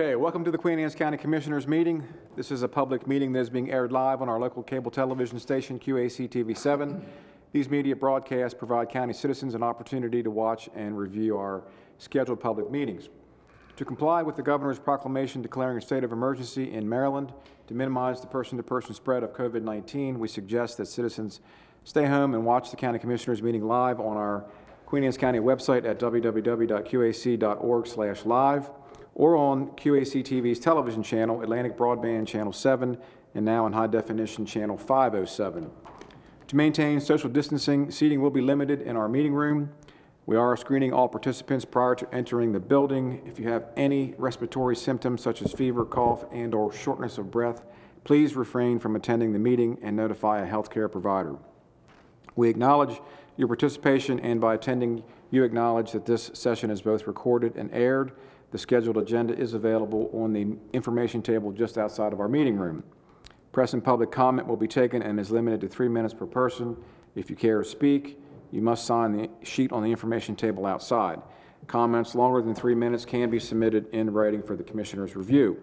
Okay, welcome to the Queen Anne's County Commissioners meeting. This is a public meeting that is being aired live on our local cable television station, QAC TV7. These media broadcasts provide county citizens an opportunity to watch and review our scheduled public meetings. To comply with the governor's proclamation declaring a state of emergency in Maryland to minimize the person-to-person spread of COVID-19, we suggest that citizens stay home and watch the county commissioners meeting live on our Queen Anne's County website at www.qac.org/live or on QAC TV's television channel, Atlantic Broadband Channel 7, and now in high definition Channel 507. To maintain social distancing, seating will be limited in our meeting room. We are screening all participants prior to entering the building. If you have any respiratory symptoms such as fever, cough, and/or shortness of breath, please refrain from attending the meeting and notify a healthcare provider. We acknowledge your participation, and by attending, you acknowledge that this session is both recorded and aired. The scheduled agenda is available on the information table just outside of our meeting room. Press and public comment will be taken and is limited to three minutes per person. If you care to speak, you must sign the sheet on the information table outside. Comments longer than three minutes can be submitted in writing for the Commissioner's review.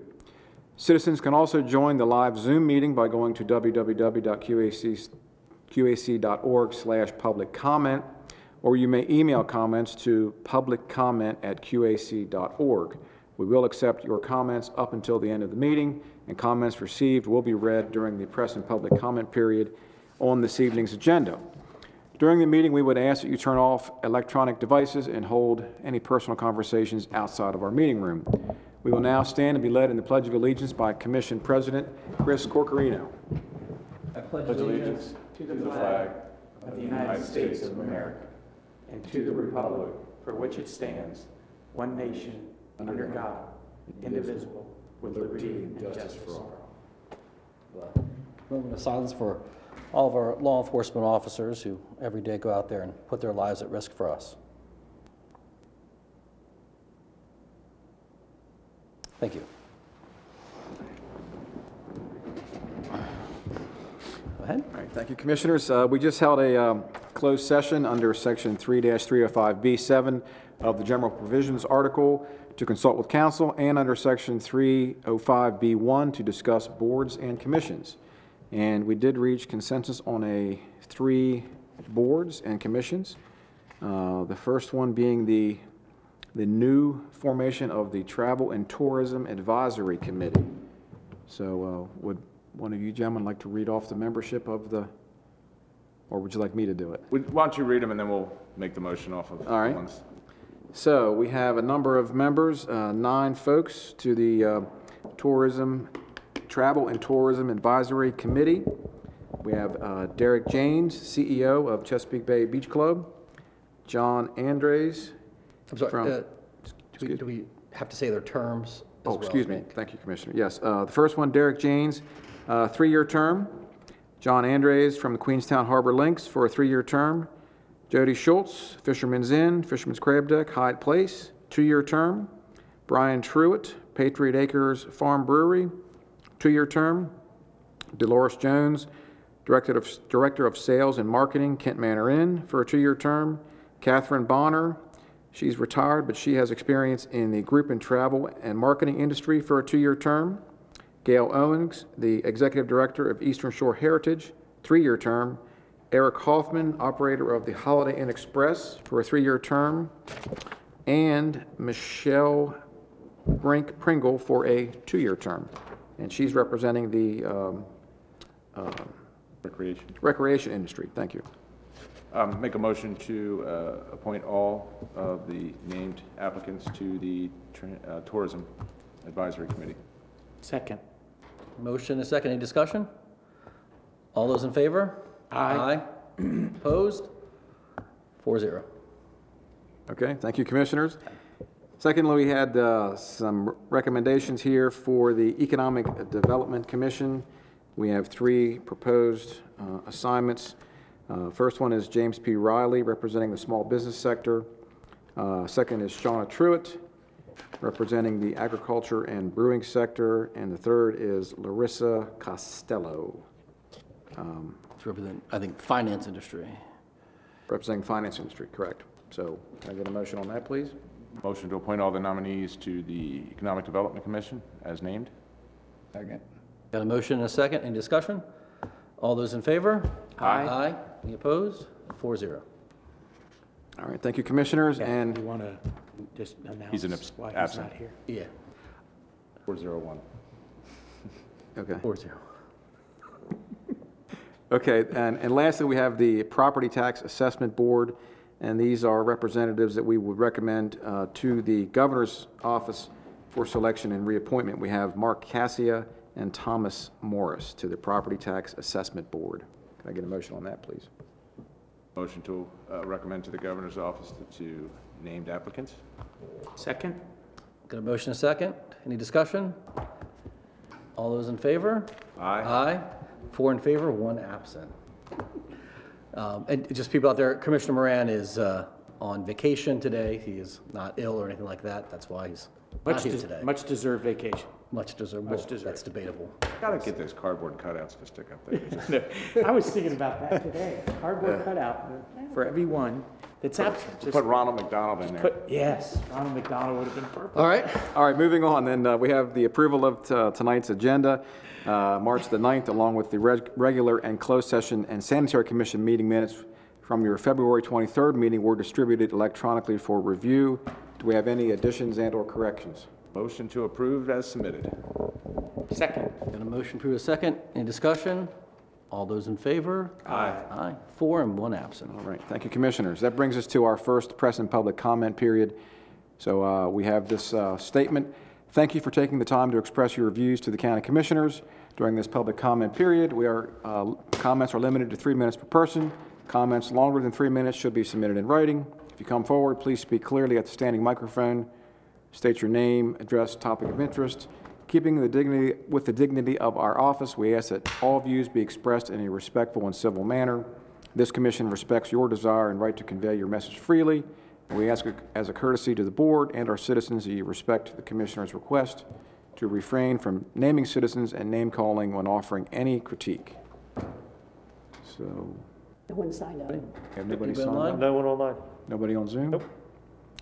Citizens can also join the live Zoom meeting by going to www.qac.org/public comment, or you may email comments to publiccomment@qac.org. We will accept your comments up until the end of the meeting, and comments received will be read during the press and public comment period on this evening's agenda. During the meeting, we would ask that you turn off electronic devices and hold any personal conversations outside of our meeting room. We will now stand and be led in the Pledge of Allegiance by Commission President Chris Corchiarino. I pledge allegiance to the flag of the United States of America and to the republic for which it stands, one nation, under God, indivisible, with liberty and justice for all. Moment of silence for all of our law enforcement officers who every day go out there and put their lives at risk for us. Thank you. Go ahead. All right, thank you, Commissioners. Uh, We just held a um, closed session under Section 3-305B7 of the General Provisions Article to consult with counsel, and under Section 305B1 to discuss boards and commissions. And we did reach consensus on a three boards and commissions. Uh, The first one being the, the new formation of the Travel and Tourism Advisory Committee. So uh, would one of you gentlemen like to read off the membership of the, or would you like me to do it? Why don't you read them and then we'll make the motion off of All right. ones. So we have a number of members, uh, nine folks to the uh, Tourism, Travel and Tourism Advisory Committee. We have uh, Derek Janes, CEO of Chesapeake Bay Beach Club, John Andres. I'm sorry, From- uh, do we- do we have to say their terms as Oh, well? excuse me. Thank you, Commissioner. Yes, uh, the first one, Derek Janes, uh, three-year term. John Andres from the Queenstown Harbor Links for a three-year term. Jody Schultz, Fisherman's Inn, Fisherman's Crab Deck, Hyde Place, two-year term. Brian Truitt, Patriot Acres Farm Brewery, two-year term. Dolores Jones, Director of, Director of Sales and Marketing, Kent Manor Inn, for a two-year term. Catherine Bonner, she's retired, but she has experience in the group and travel and marketing industry for a two-year term. Gail Owens, the Executive Director of Eastern Shore Heritage, three-year term. Eric Hoffman, operator of the Holiday Inn Express, for a three-year term. And Michelle Brink Pringle for a two-year term. And she's representing the um, Recreation. recreation industry. Thank you. Um, Make a motion to uh, appoint all of the named applicants to the tra- uh, Tourism Advisory Committee. Second. Motion and a second, any discussion? All those in favor? Aye. Aye. Opposed? Four zero. Okay, thank you, Commissioners. Secondly, we had uh, some recommendations here for the Economic Development Commission. We have three proposed uh, assignments. Uh, First one is James P. Riley, representing the small business sector. Uh, Second is Shauna Truitt, representing the agriculture and brewing sector. And the third is Larissa Costello, um, To represent, I think, finance industry. representing finance industry, correct. So can I get a motion on that, please? Motion to appoint all the nominees to the Economic Development Commission as named. Second. Got a motion and a second, any discussion? All those in favor? Aye. Aye. Any opposed? Four zero. All right, thank you, Commissioners, You and want to just announce He's an abs- why he's absent. not here? Yeah, 401. Okay. four zero. Okay, and, and lastly, we have the Property Tax Assessment Board, and these are representatives that we would recommend uh, to the Governor's Office for selection and reappointment. We have Mark Cassia and Thomas Morris to the Property Tax Assessment Board. Can I get a motion on that, please? Motion to uh, recommend to the Governor's Office to- two named applicants. Second? Got a motion a second, any discussion? All those in favor? Aye. Aye. Four in favor, one absent. Um, And just people out there, Commissioner Moran is uh, on vacation today. He is not ill or anything like that. That's why he's not Much here des- today. Much deserved vacation. Much deserved. much Well, deserved. That's debatable. Gotta get those cardboard cutouts to stick up there. I was thinking about that today. Cardboard cutout for everyone that's absent. Just Put Ronald McDonald in there. put, yes, Ronald McDonald would have been perfect. All right, All right, moving on, then, uh, we have the approval of uh, tonight's agenda, uh, March the 9th, along with the reg- regular and closed session and sanitary commission meeting minutes from your February 23rd meeting were distributed electronically for review. Do we have any additions and/or corrections? Motion to approve as submitted. Second? got a motion to a second. Any discussion? All those in favor? Aye. Aye. Four and one absent. All right, thank you, Commissioners. That brings us to our first press and public comment period. So uh, we have this uh, statement. Thank you for taking the time to express your views to the County Commissioners during this public comment period. We are, uh, comments are limited to three minutes per person. Comments longer than three minutes should be submitted in writing. If you come forward, please speak clearly at the standing microphone. State your name, address, topic of interest. Keeping the dignity, with the dignity of our office, we ask that all views be expressed in a respectful and civil manner. This commission respects your desire and right to convey your message freely. We ask as a courtesy to the board and our citizens that you respect the commissioner's request to refrain from naming citizens and name-calling when offering any critique. So, No one signed up. have anybody Anybody signed online? up? No one online. Nobody on Zoom? Nope.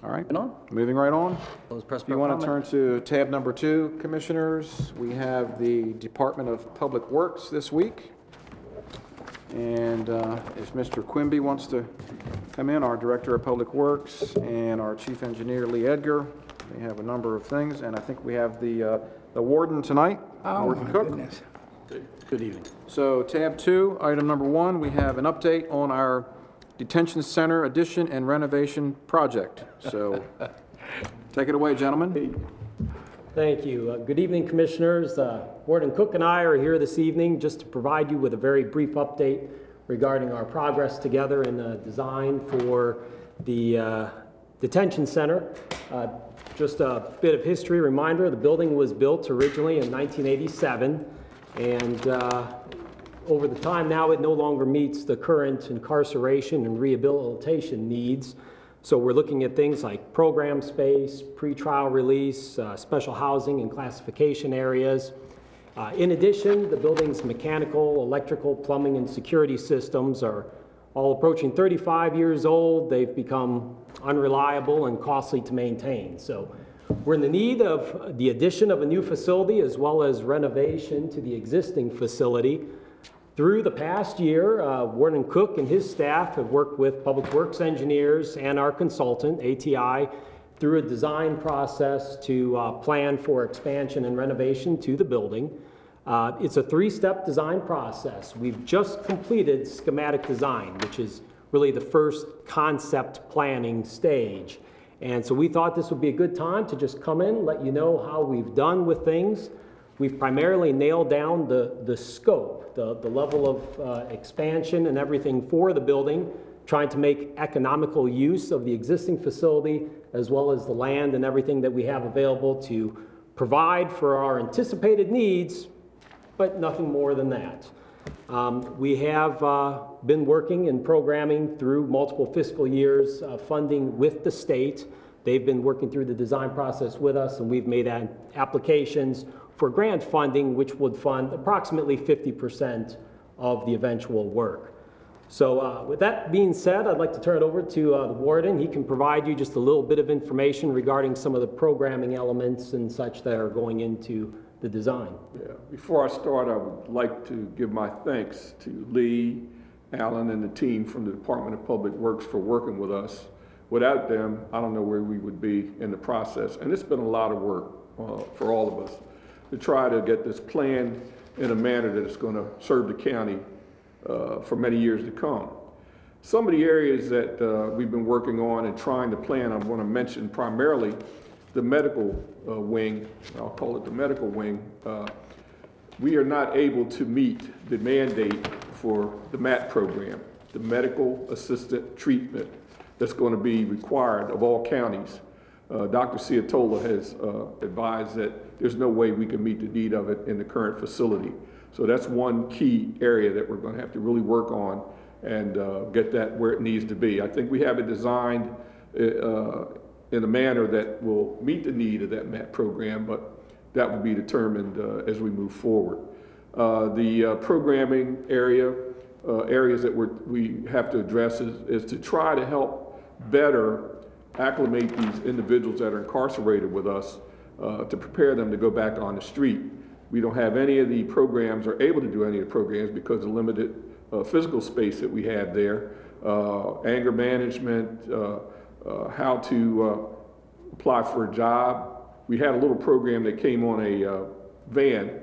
All right, Moving on. moving right on. Those press If you want to turn to tab number two, Commissioners, we have the Department of Public Works this week. And uh, if Mr. Quimby wants to come in, our Director of Public Works and our Chief Engineer Lee Edgar, they have a number of things, and I think we have the uh, the Warden tonight, Warden Cook. Good evening. So tab two, item number one, we have an update on our detention center addition and renovation project. So take it away, gentlemen. Thank you. Uh, Good evening, Commissioners. Uh, Warden Cook and I are here this evening just to provide you with a very brief update regarding our progress together in the design for the uh, detention center. Uh, Just a bit of history reminder, the building was built originally in 1987, and uh, over the time now, it no longer meets the current incarceration and rehabilitation needs. So we're looking at things like program space, pretrial release, uh, special housing and classification areas. Uh, In addition, the building's mechanical, electrical, plumbing, and security systems are all approaching 35 years old. They've become unreliable and costly to maintain. So we're in the need of the addition of a new facility as well as renovation to the existing facility. Through the past year, uh, Warden Cook and his staff have worked with Public Works engineers and our consultant, ATI, through a design process to uh, plan for expansion and renovation to the building. Uh, It's a three-step design process. We've just completed schematic design, which is really the first concept planning stage. And so we thought this would be a good time to just come in, let you know how we've done with things. We've primarily nailed down the, the scope, the, the level of uh, expansion and everything for the building, trying to make economical use of the existing facility as well as the land and everything that we have available to provide for our anticipated needs, but nothing more than that. Um, We have uh, been working and programming through multiple fiscal years, uh, funding with the state. They've been working through the design process with us, and we've made applications for grant funding, which would fund approximately 50% of the eventual work. So uh, with that being said, I'd like to turn it over to uh, the warden. He can provide you just a little bit of information regarding some of the programming elements and such that are going into the design. Yeah, before I start, I would like to give my thanks to Lee, Allen, and the team from the Department of Public Works for working with us. Without them, I don't know where we would be in the process. And it's been a lot of work uh, for all of us to try to get this planned in a manner that is going to serve the county uh, for many years to come. Some of the areas that uh, we've been working on and trying to plan, I want to mention primarily the medical uh, wing, I'll call it the medical wing. Uh, We are not able to meet the mandate for the MAT program, the medical assistant treatment that's going to be required of all counties. Uh, Dr. Ciatola has uh, advised that there's no way we can meet the need of it in the current facility. So that's one key area that we're going to have to really work on and uh, get that where it needs to be. I think we have it designed uh, in a manner that will meet the need of that MAT program, but that will be determined uh, as we move forward. Uh, The uh, programming area, uh, areas that we have to address is, is to try to help better acclimate these individuals that are incarcerated with us uh, to prepare them to go back on the street. We don't have any of the programs or able to do any of the programs because of limited uh, physical space that we have there. Uh, Anger management, uh, uh, how to uh, apply for a job. We had a little program that came on a van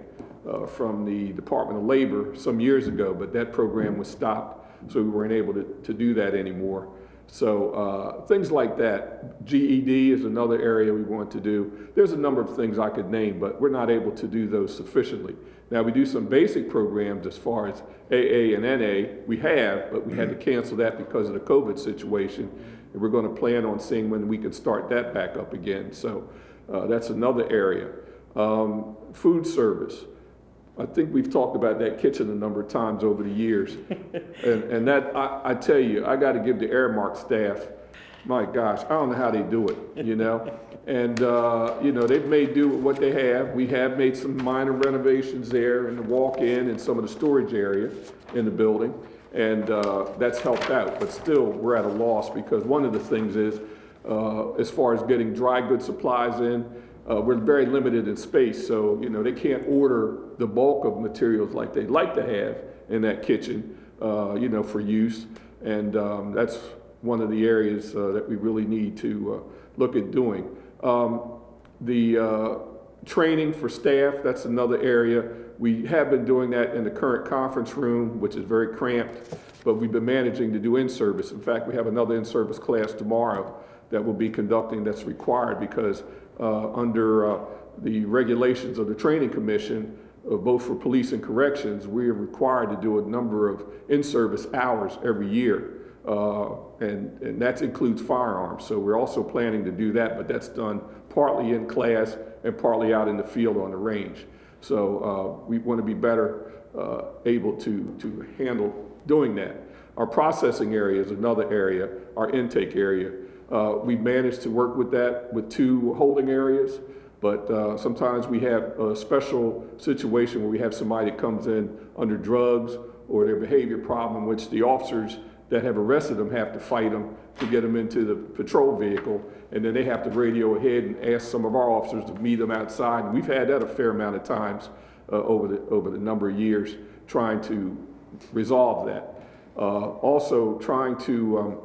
from the Department of Labor some years ago, but that program was stopped, so we weren't able to, to do that anymore. So uh, things like that. GED is another area we want to do. There's a number of things I could name, but we're not able to do those sufficiently. Now, we do some basic programs as far as AA and NA. We have, but we had to cancel that because of the COVID situation. And we're going to plan on seeing when we can start that back up again. So uh, that's another area. Um, food service. I think we've talked about that kitchen a number of times over the years. And, and that, I, I tell you, I got to give the Aramark staff, my gosh, I don't know how they do it, you know? And, uh, you know, they've made do with what they have. We have made some minor renovations there in the walk-in and some of the storage area in the building. And uh, that's helped out, but still, we're at a loss because one of the things is, uh, as far as getting dry good supplies in, uh, we're very limited in space, so, you know, they can't order the bulk of materials like they'd like to have in that kitchen, uh, you know, for use. And um, that's one of the areas uh, that we really need to uh, look at doing. Um, the uh, training for staff, that's another area. We have been doing that in the current conference room, which is very cramped, but we've been managing to do in-service. In fact, we have another in-service class tomorrow that we'll be conducting that's required because under uh, the regulations of the Training Commission, uh, both for police and corrections, we are required to do a number of in-service hours every year. Uh, and, and that includes firearms. So we're also planning to do that, but that's done partly in class and partly out in the field on the range. So uh, we want to be better uh, able to, to handle doing that. Our processing area is another area, our intake area. Uh, We've managed to work with that with two holding areas, but uh, sometimes we have a special situation where we have somebody that comes in under drugs or their behavior problem, which the officers that have arrested them have to fight them to get them into the patrol vehicle, and then they have to radio ahead and ask some of our officers to meet them outside. And we've had that a fair amount of times uh, over the over the number of years trying to resolve that. Uh, also, trying to um,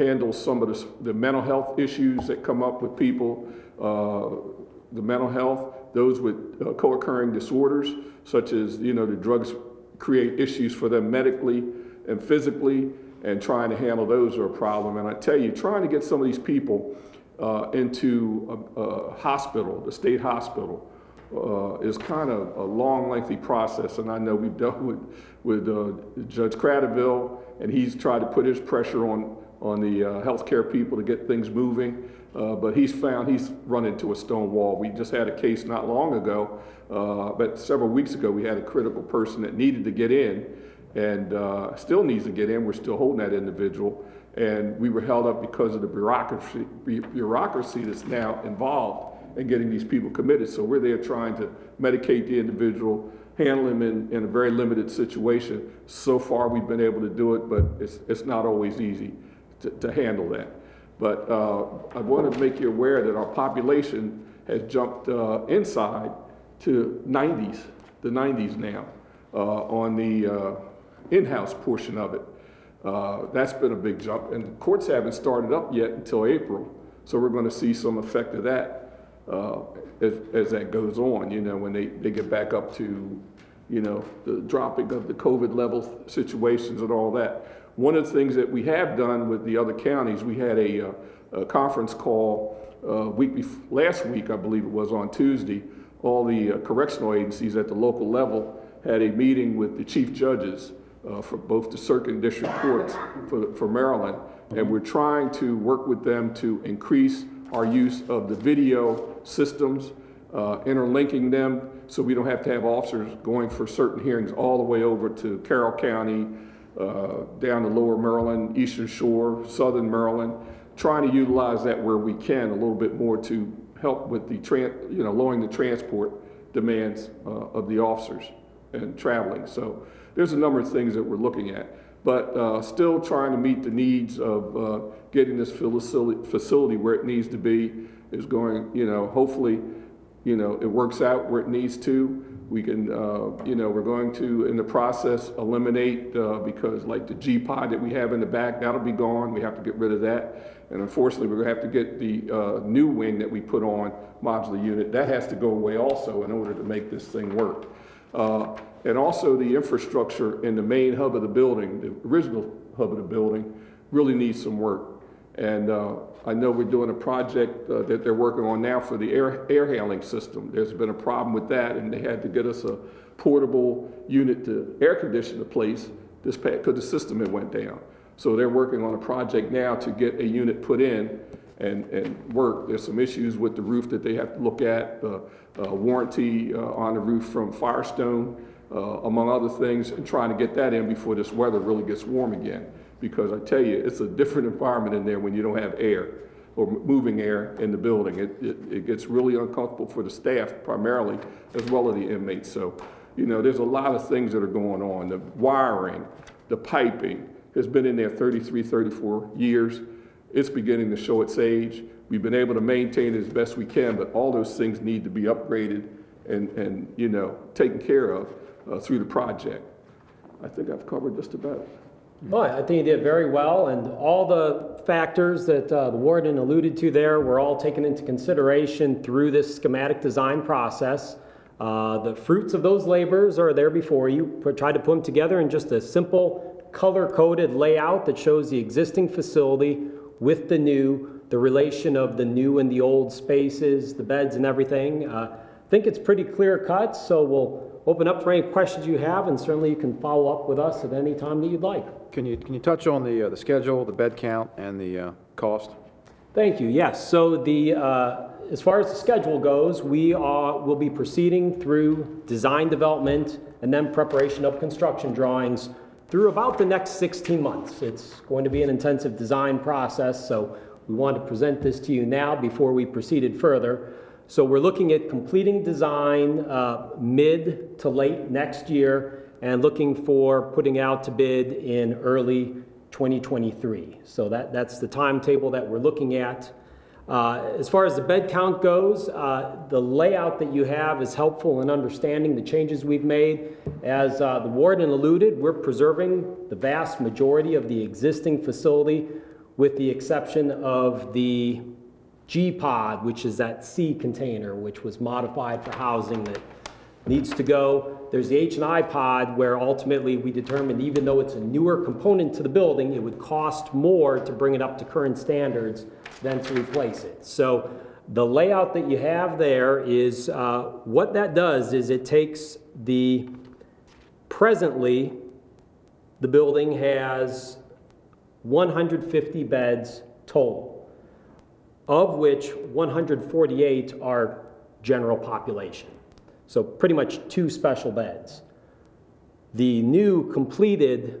handle some of the, the mental health issues that come up with people, uh, the mental health, those with uh, co-occurring disorders, such as, you know, the drugs create issues for them medically and physically, and trying to handle those are a problem. And I tell you, trying to get some of these people uh, into a, a hospital, the state hospital, uh, is kind of a long, lengthy process. And I know we've dealt with, with uh, Judge Cradaville, and he's tried to put his pressure on, on the uh, healthcare people to get things moving. Uh, but he's found he's run into a stone wall. We just had a case not long ago, uh, but several weeks ago, we had a critical person that needed to get in and uh, still needs to get in. We're still holding that individual. And we were held up because of the bureaucracy, bureaucracy that's now involved in getting these people committed. So we're there trying to medicate the individual, handle them in, in a very limited situation. So far, we've been able to do it, but it's, it's not always easy to, to handle that. But uh, I want to make you aware that our population has jumped uh, inside to 90s, the 90s now, uh, on the uh, in-house portion of it. Uh, That's been a big jump, and courts haven't started up yet until April. So we're going to see some effect of that uh, as, as that goes on, you know, when they, they get back up to, you know, the dropping of the COVID level situations and all that. One of the things that we have done with the other counties, we had a, uh, a conference call uh, week last week, I believe it was on Tuesday. All the uh, correctional agencies at the local level had a meeting with the chief judges uh, for both the circuit and district courts for, for Maryland. And we're trying to work with them to increase our use of the video systems, uh, interlinking them so we don't have to have officers going for certain hearings all the way over to Carroll County, uh, down the Lower Maryland, Eastern Shore, Southern Maryland, trying to utilize that where we can a little bit more to help with the you know, lowering the transport demands uh, of the officers and traveling. So there's a number of things that we're looking at, but uh, still trying to meet the needs of uh, getting this facility where it needs to be is going, you know, hopefully, you know, it works out where it needs to. We can, uh, you know, we're going to, in the process, eliminate, uh, because like the G-Pod that we have in the back, that'll be gone. We have to get rid of that. And unfortunately, we're gonna have to get the uh, new wing that we put on, modular unit, that has to go away also in order to make this thing work. Uh, And also the infrastructure in the main hub of the building, the original hub of the building, really needs some work. And uh, I know we're doing a project uh, that they're working on now for the air, air handling system. There's been a problem with that, and they had to get us a portable unit to air condition the place this because the system had went down. So they're working on a project now to get a unit put in and, and work. There's some issues with the roof that they have to look at, the uh, warranty uh, on the roof from Firestone, uh, among other things, and trying to get that in before this weather really gets warm again. Because I tell you, it's a different environment in there when you don't have air or moving air in the building. It, it, it gets really uncomfortable for the staff primarily, as well as the inmates. So, you know, there's a lot of things that are going on. The wiring, the piping has been in there 33, 34 years. It's beginning to show its age. We've been able to maintain it as best we can, but all those things need to be upgraded and, and you know, taken care of uh, through the project. I think I've covered just about Well, I think you did very well, and all the factors that uh, the warden alluded to there were all taken into consideration through this schematic design process. Uh, The fruits of those labors are there before you. Put- Tried to put them together in just a simple, color-coded layout that shows the existing facility with the new, the relation of the new and the old spaces, the beds and everything. Uh, I think it's pretty clear cut, so we'll open up for any questions you have, and certainly you can follow up with us at any time that you'd like. Can you, can you touch on the, uh, the schedule, the bed count, and the uh, cost? Thank you. Yes, so the, uh, as far as the schedule goes, we are, will be proceeding through design development and then preparation of construction drawings through about the next 16 months. It's going to be an intensive design process, so we want to present this to you now before we proceeded further. So we're looking at completing design uh, mid to late next year and looking for putting out to bid in early 2023. So that, that's the timetable that we're looking at. Uh, As far as the bed count goes, uh, the layout that you have is helpful in understanding the changes we've made. As uh, the warden alluded, we're preserving the vast majority of the existing facility with the exception of the G-Pod, which is that C container, which was modified for housing that needs to go. There's the H and I pod where ultimately we determined even though it's a newer component to the building, it would cost more to bring it up to current standards than to replace it. So the layout that you have there is, uh, what that does is it takes the, presently, the building has 150 beds total, of which 148 are general population. So pretty much two special beds. The new completed,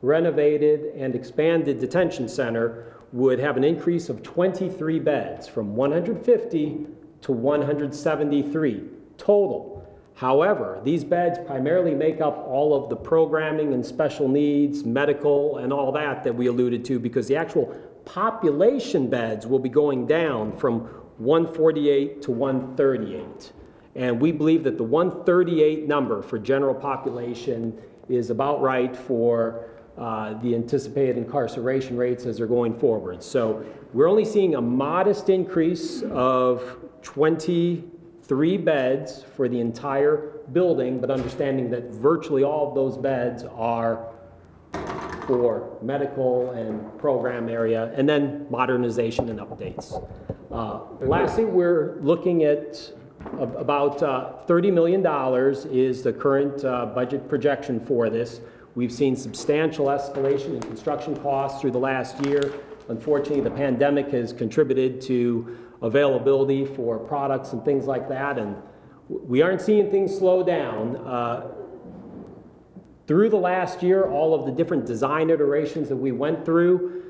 renovated, and expanded detention center would have an increase of 23 beds from 150 to 173 total. However, these beds primarily make up all of the programming and special needs, medical, and all that that we alluded to, because the actual population beds will be going down from 148 to 138. And we believe that the 138 number for general population is about right for uh, the anticipated incarceration rates as they're going forward. So we're only seeing a modest increase of 23 beds for the entire building, but understanding that virtually all of those beds are for medical and program area, and then modernization and updates. Uh, Lastly, we're looking at about uh, $30 million is the current uh, budget projection for this. We've seen substantial escalation in construction costs through the last year. Unfortunately, the pandemic has contributed to availability for products and things like that, and we aren't seeing things slow down. Through the last year, all of the different design iterations that we went through,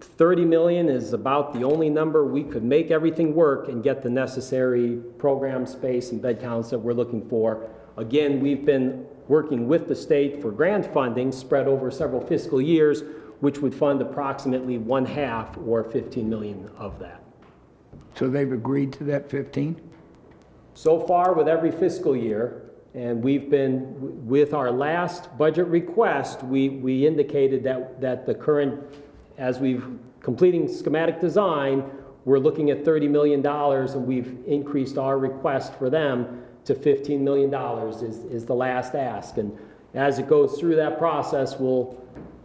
30 million is about the only number we could make everything work and get the necessary program space and bed counts that we're looking for. Again, we've been working with the state for grant funding spread over several fiscal years, which would fund approximately one half or 15 million of that. So they've agreed to that 15? So far with every fiscal year, and we've been, with our last budget request, we, we indicated that, that the current, as we've completing schematic design, we're looking at $30 million, and we've increased our request for them to $15 million is, is the last ask. And as it goes through that process, we'll,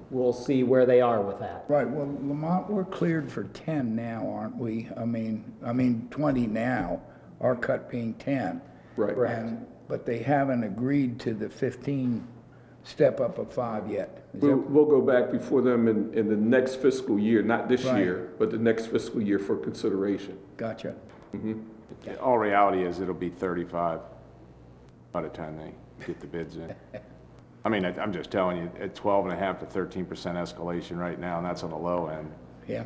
we'll see where they are with that. Right, well, Lamont, we're cleared for 10 now, aren't we? I mean, I mean, 20 now, our cut being 10. Right. Correct. And- But they haven't agreed to the 15 step up of five yet. Is We'll, that- we'll go back before them in, in the next fiscal year, not this Right. year, but the next fiscal year for consideration. Gotcha. Mm-hmm. All reality is it'll be 35 by the time they get the bids in. I mean, I- I'm just telling you, at 12 and a half to 13% escalation right now, and that's on the low end. Yeah,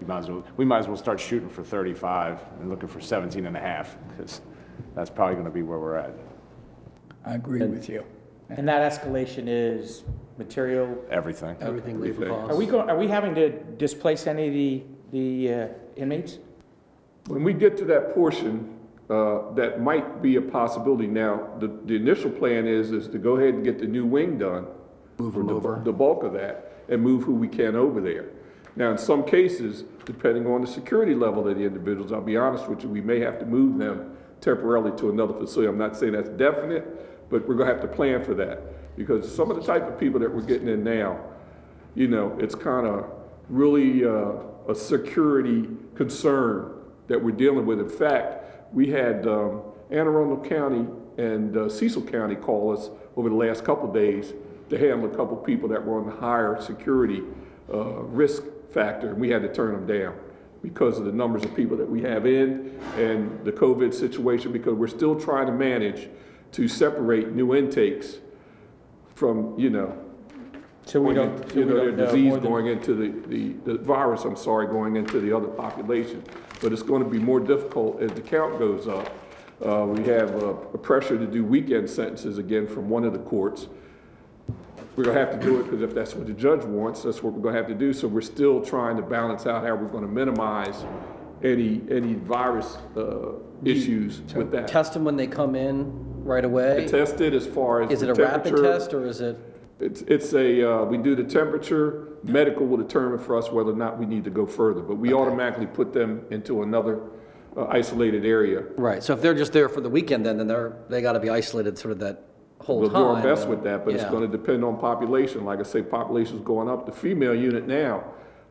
You might as well, we might as well start shooting for 35 and looking for 17 and a half, because that's probably going to be where we're at. I agree with you. And that escalation is material. Everything. Everything labor Everything. costs. Are we going, are we having to displace any of the, the uh, inmates? When we get to that portion, uh, that might be a possibility. Now, the, the initial plan is, is to go ahead and get the new wing done. Move them over. The bulk of that, and move who we can over there. Now, in some cases, depending on the security level of the individuals, I'll be honest with you, we may have to move them temporarily to another facility. I'm not saying that's definite, but we're gonna have to plan for that. Because some of the type of people that we're getting in now, you know, it's kind of really uh, a security concern that we're dealing with. In fact, we had um, Anne Arundel County and uh, Cecil County call us over the last couple days to handle a couple people that were on the higher security uh, risk factor, and we had to turn them down because of the numbers of people that we have in and the COVID situation, because we're still trying to manage to separate new intakes from, you know, So we going don't, so you we know, don't their know disease more than- going into the, the, the virus, I'm sorry, going into the other population. But it's going to be more difficult as the count goes up. Uh, we have uh, a pressure to do weekend sentences again from one of the courts. We're gonna have to do it because if that's what the judge wants, that's what we're gonna have to do. So we're still trying to balance out how we're gonna minimize any, any virus, uh, issues with that. Test them when they come in right away? Tested as far as Is it a rapid test or is it? It's, it's a, uh, we do the temperature, medical will determine for us whether or not we need to go further, but we automatically put them into another uh, isolated area. Right, so if they're just there for the weekend, then, then they're, they gotta be isolated sort of that whole We'll time. do our best with that, but it's Yeah. gonna depend on population. Like I say, population's going up. The female unit now,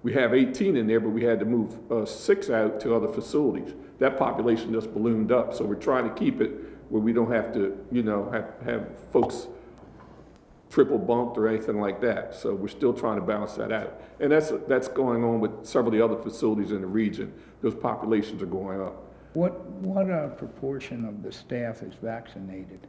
we have eighteen in there, but we had to move, uh, six out to other facilities. That population just ballooned up, so we're trying to keep it where we don't have to, you know, have, have folks triple bumped or anything like that. So we're still trying to balance that out. And that's, that's going on with several of the other facilities in the region. Those populations are going up. What, what uh, proportion of the staff is vaccinated?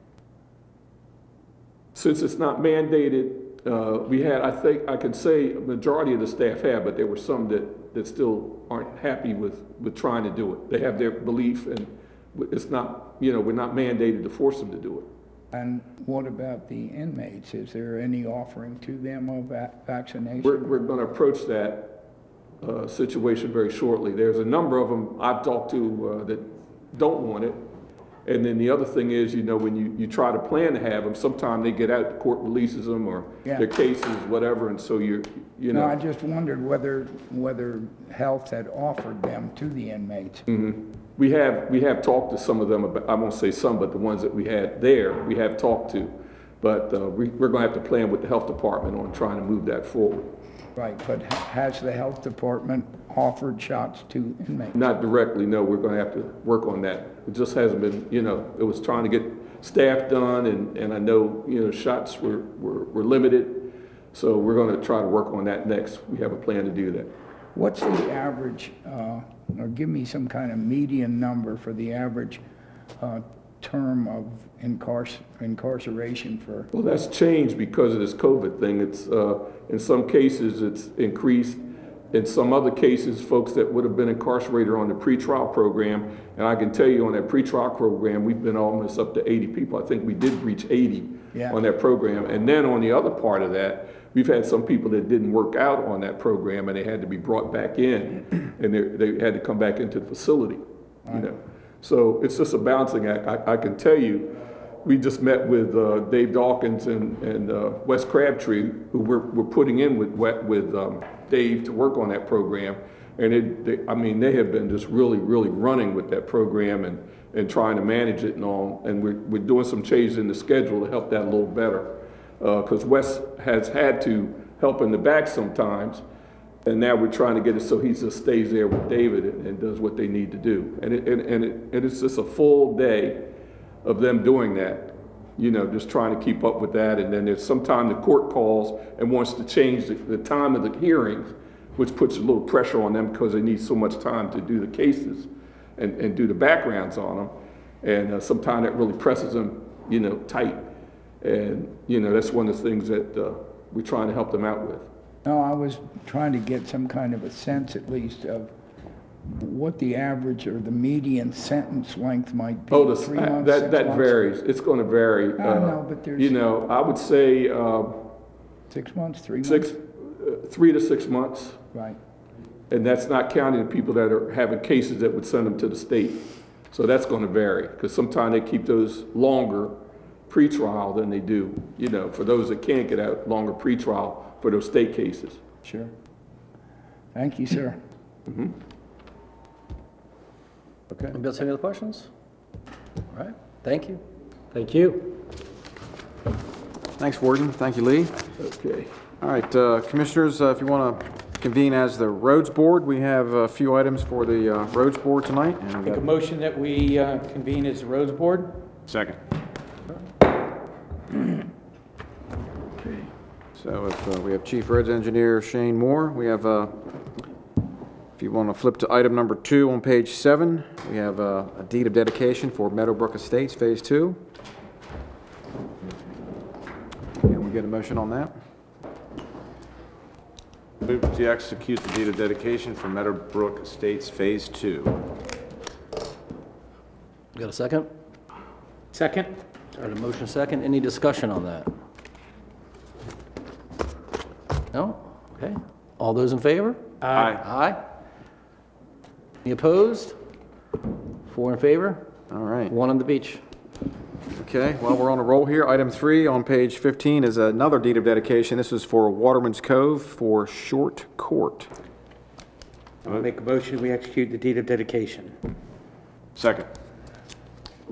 Since it's not mandated, uh, we had, I think, I can say a majority of the staff have, but there were some that, that still aren't happy with, with trying to do it. They have their belief and it's not, you know, we're not mandated to force them to do it. And what about the inmates? Is there any offering to them of va- vaccination? We're, we're going to approach that uh, situation very shortly. There's a number of them I've talked to uh, that don't want it. And then the other thing is, you know, when you, you try to plan to have them, sometimes they get out, the court releases them, or Yeah. their cases, whatever, and so you're, you No, I know. just wondered whether, whether health had offered them to the inmates. We have, we have talked to some of them, about I won't say some, but the ones that we had there, we have talked to. But uh, we, we're going to have to plan with the health department on trying to move that forward. Right, but ha- has the health department offered shots to inmates? Not directly, no, we're gonna have to work on that. It just hasn't been, you know, it was trying to get staff done, and, and I know, you know, shots were, were, were limited. So we're gonna try to work on that next. We have a plan to do that. What's the average, uh, or give me some kind of median number for the average uh, term of incarcer- incarceration for, Well, that's changed because of this COVID thing. It's, uh, in some cases, it's increased. In some other cases, folks that would have been incarcerated on the pretrial program, and I can tell you on that pretrial program, we've been almost up to 80 people. I think we did reach 80 Yeah. on that program. And then on the other part of that, we've had some people that didn't work out on that program and they had to be brought back in and they, they had to come back into the facility, you know? So it's just a balancing act. I, I can tell you, we just met with uh, Dave Dawkins and, and uh, Wes Crabtree, who we're, we're putting in with, with um, Dave to work on that program. And it, they, I mean, they have been just really, really running with that program and, and trying to manage it and all. And we're, we're doing some changes in the schedule to help that a little better. Because Wes has had to help in the back sometimes. And now we're trying to get it so he just stays there with David and, and does what they need to do. And it, and, and it, and it's just a full day of them doing that, you know, just trying to keep up with that. And then there's sometime the court calls and wants to change the, the time of the hearings, which puts a little pressure on them because they need so much time to do the cases and, and do the backgrounds on them. And uh, sometimes that really presses them, you know, tight. And, you know, that's one of the things that uh, we're trying to help them out with. no, I was trying to get some kind of a sense at least of what the average or the median sentence length might be. Oh, the, Three months, that, six that months? varies. It's going to vary. I uh, know, but there's- You know, I would say uh, Six months, three months? six, uh, three to six months. Right, And that's not counting the people that are having cases that would send them to the state. So that's going to vary, because sometimes they keep those longer pretrial than they do, you know, for those that can't get out, longer pretrial for those state cases. sure. Thank you, sir. Okay. Anybody else have any other questions? All right, thank you. Thank you. Thanks, Warden. Thank you, Lee. Okay. All right, uh, Commissioners, uh, if you want to convene as the Roads Board, we have a few items for the uh, Roads Board tonight. and, Make a uh, motion that we uh, convene as the roads board? Second. So if uh, we have Chief Roads Engineer Shane Moore, we have, uh, if you want to flip to item number two on page seven, we have uh, a deed of dedication for Meadowbrook Estates Phase Two. Can we get a motion on that? Move to execute the deed of dedication for Meadowbrook Estates Phase Two. Got a second? Second? Got a motion second. Any discussion on that? No? Okay. All those in favor? Aye. Aye. Any opposed? Four in favor, All right. one on the beach. Okay, well, we're on a roll here. Item three on page 15 is another deed of dedication. This is for Waterman's Cove for Short Court. I'll make a motion, we execute the deed of dedication. Second.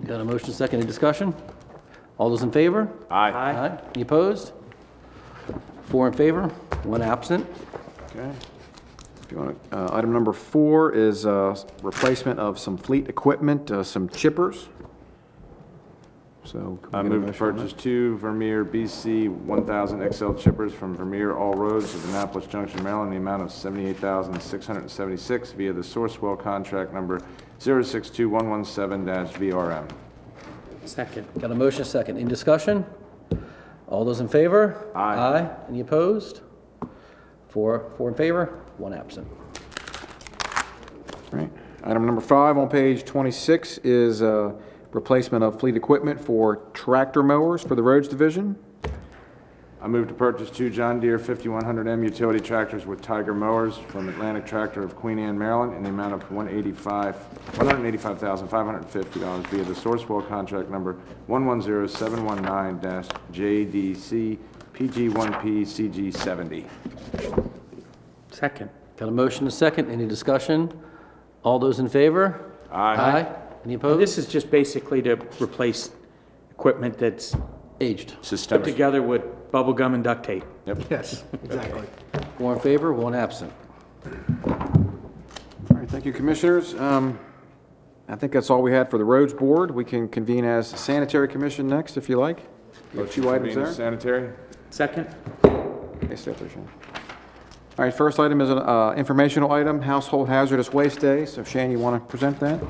Got a motion second. Any discussion? All those in favor? Aye. Aye. Any opposed? Four in favor, one absent. Okay. If you want to, uh, item number four is uh, replacement of some fleet equipment, uh, some chippers. So. can we I get a move to motion on that? purchase two Vermeer BC 1000 XL chippers from Vermeer All Roads of Annapolis Junction, Maryland, in the amount of 78,676 via the Sourcewell contract number 062117-VRM. Second. Got a motion second. Any discussion? All those in favor? Aye. Aye. Any opposed? Four, four in favor, one absent. Right. Item number five on page 26 is uh, replacement of fleet equipment for tractor mowers for the roads division. I move to purchase two John Deere 5100M utility tractors with Tiger mowers from Atlantic Tractor of Queen Anne, Maryland, in the amount of 185 $185,550 via the Sourcewell contract number 110719-JDC PG1P CG70. Second. Got a motion, a second, any discussion? All those in favor? Aye. Any opposed? This is just basically to replace equipment that's Aged. put Systemic. together with bubble gum and duct tape. Yes, exactly. Four in favor, one absent. All right, thank you, Commissioners. Um, I think that's all we had for the roads board. We can convene as sanitary commission next, if you like. You have two items Convene there. as Sanitary? Second? Okay, stay up there, Shane. All right, first item is an uh, informational item, Household Hazardous Waste Day. So Shane, you want to present that?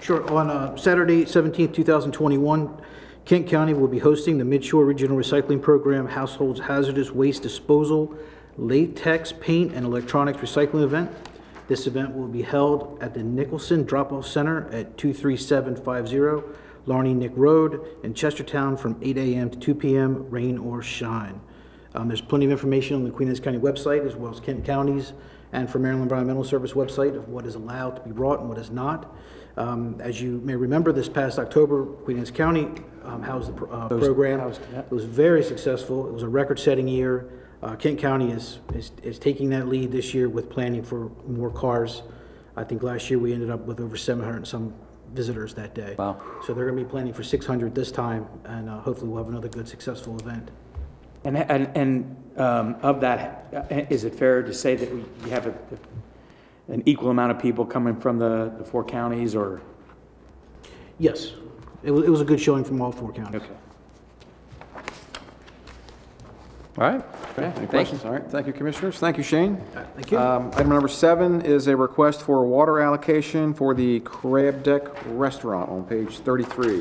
Sure. On uh, Saturday, 17th, 2021, Kent County will be hosting the Midshore Regional Recycling Program Households Hazardous Waste Disposal Latex Paint and Electronics Recycling Event. This event will be held at the Nicholson Drop-Off Center at 23750 Larney Nick Road in Chestertown from 8 a.m. to 2 p.m., rain or shine. Um, There's plenty of information on the Queen Anne's County website, as well as Kent County's and for Maryland Environmental Service website of what is allowed to be brought and what is not. Um, As you may remember, this past October, Queen Anne's County um, housed the pro- uh, program. It was very successful. It was a record-setting year. Uh, Kent County is, is is taking that lead this year with planning for more cars. I think last year we ended up with over 700 and some visitors that day. Wow. So they're going to be planning for 600 this time, and uh, hopefully we'll have another good, successful event. And, and, and um, of that, uh, is it fair to say that we we have a, an equal amount of people coming from the, the four counties or? Yes, it was, it was a good showing from all four counties. Okay. All right. Okay, any Thank you. questions? All right, thank you, Commissioners. Thank you, Shane. Thank you. Um, Item number seven is a request for a water allocation for the Crab Deck Restaurant on page 33.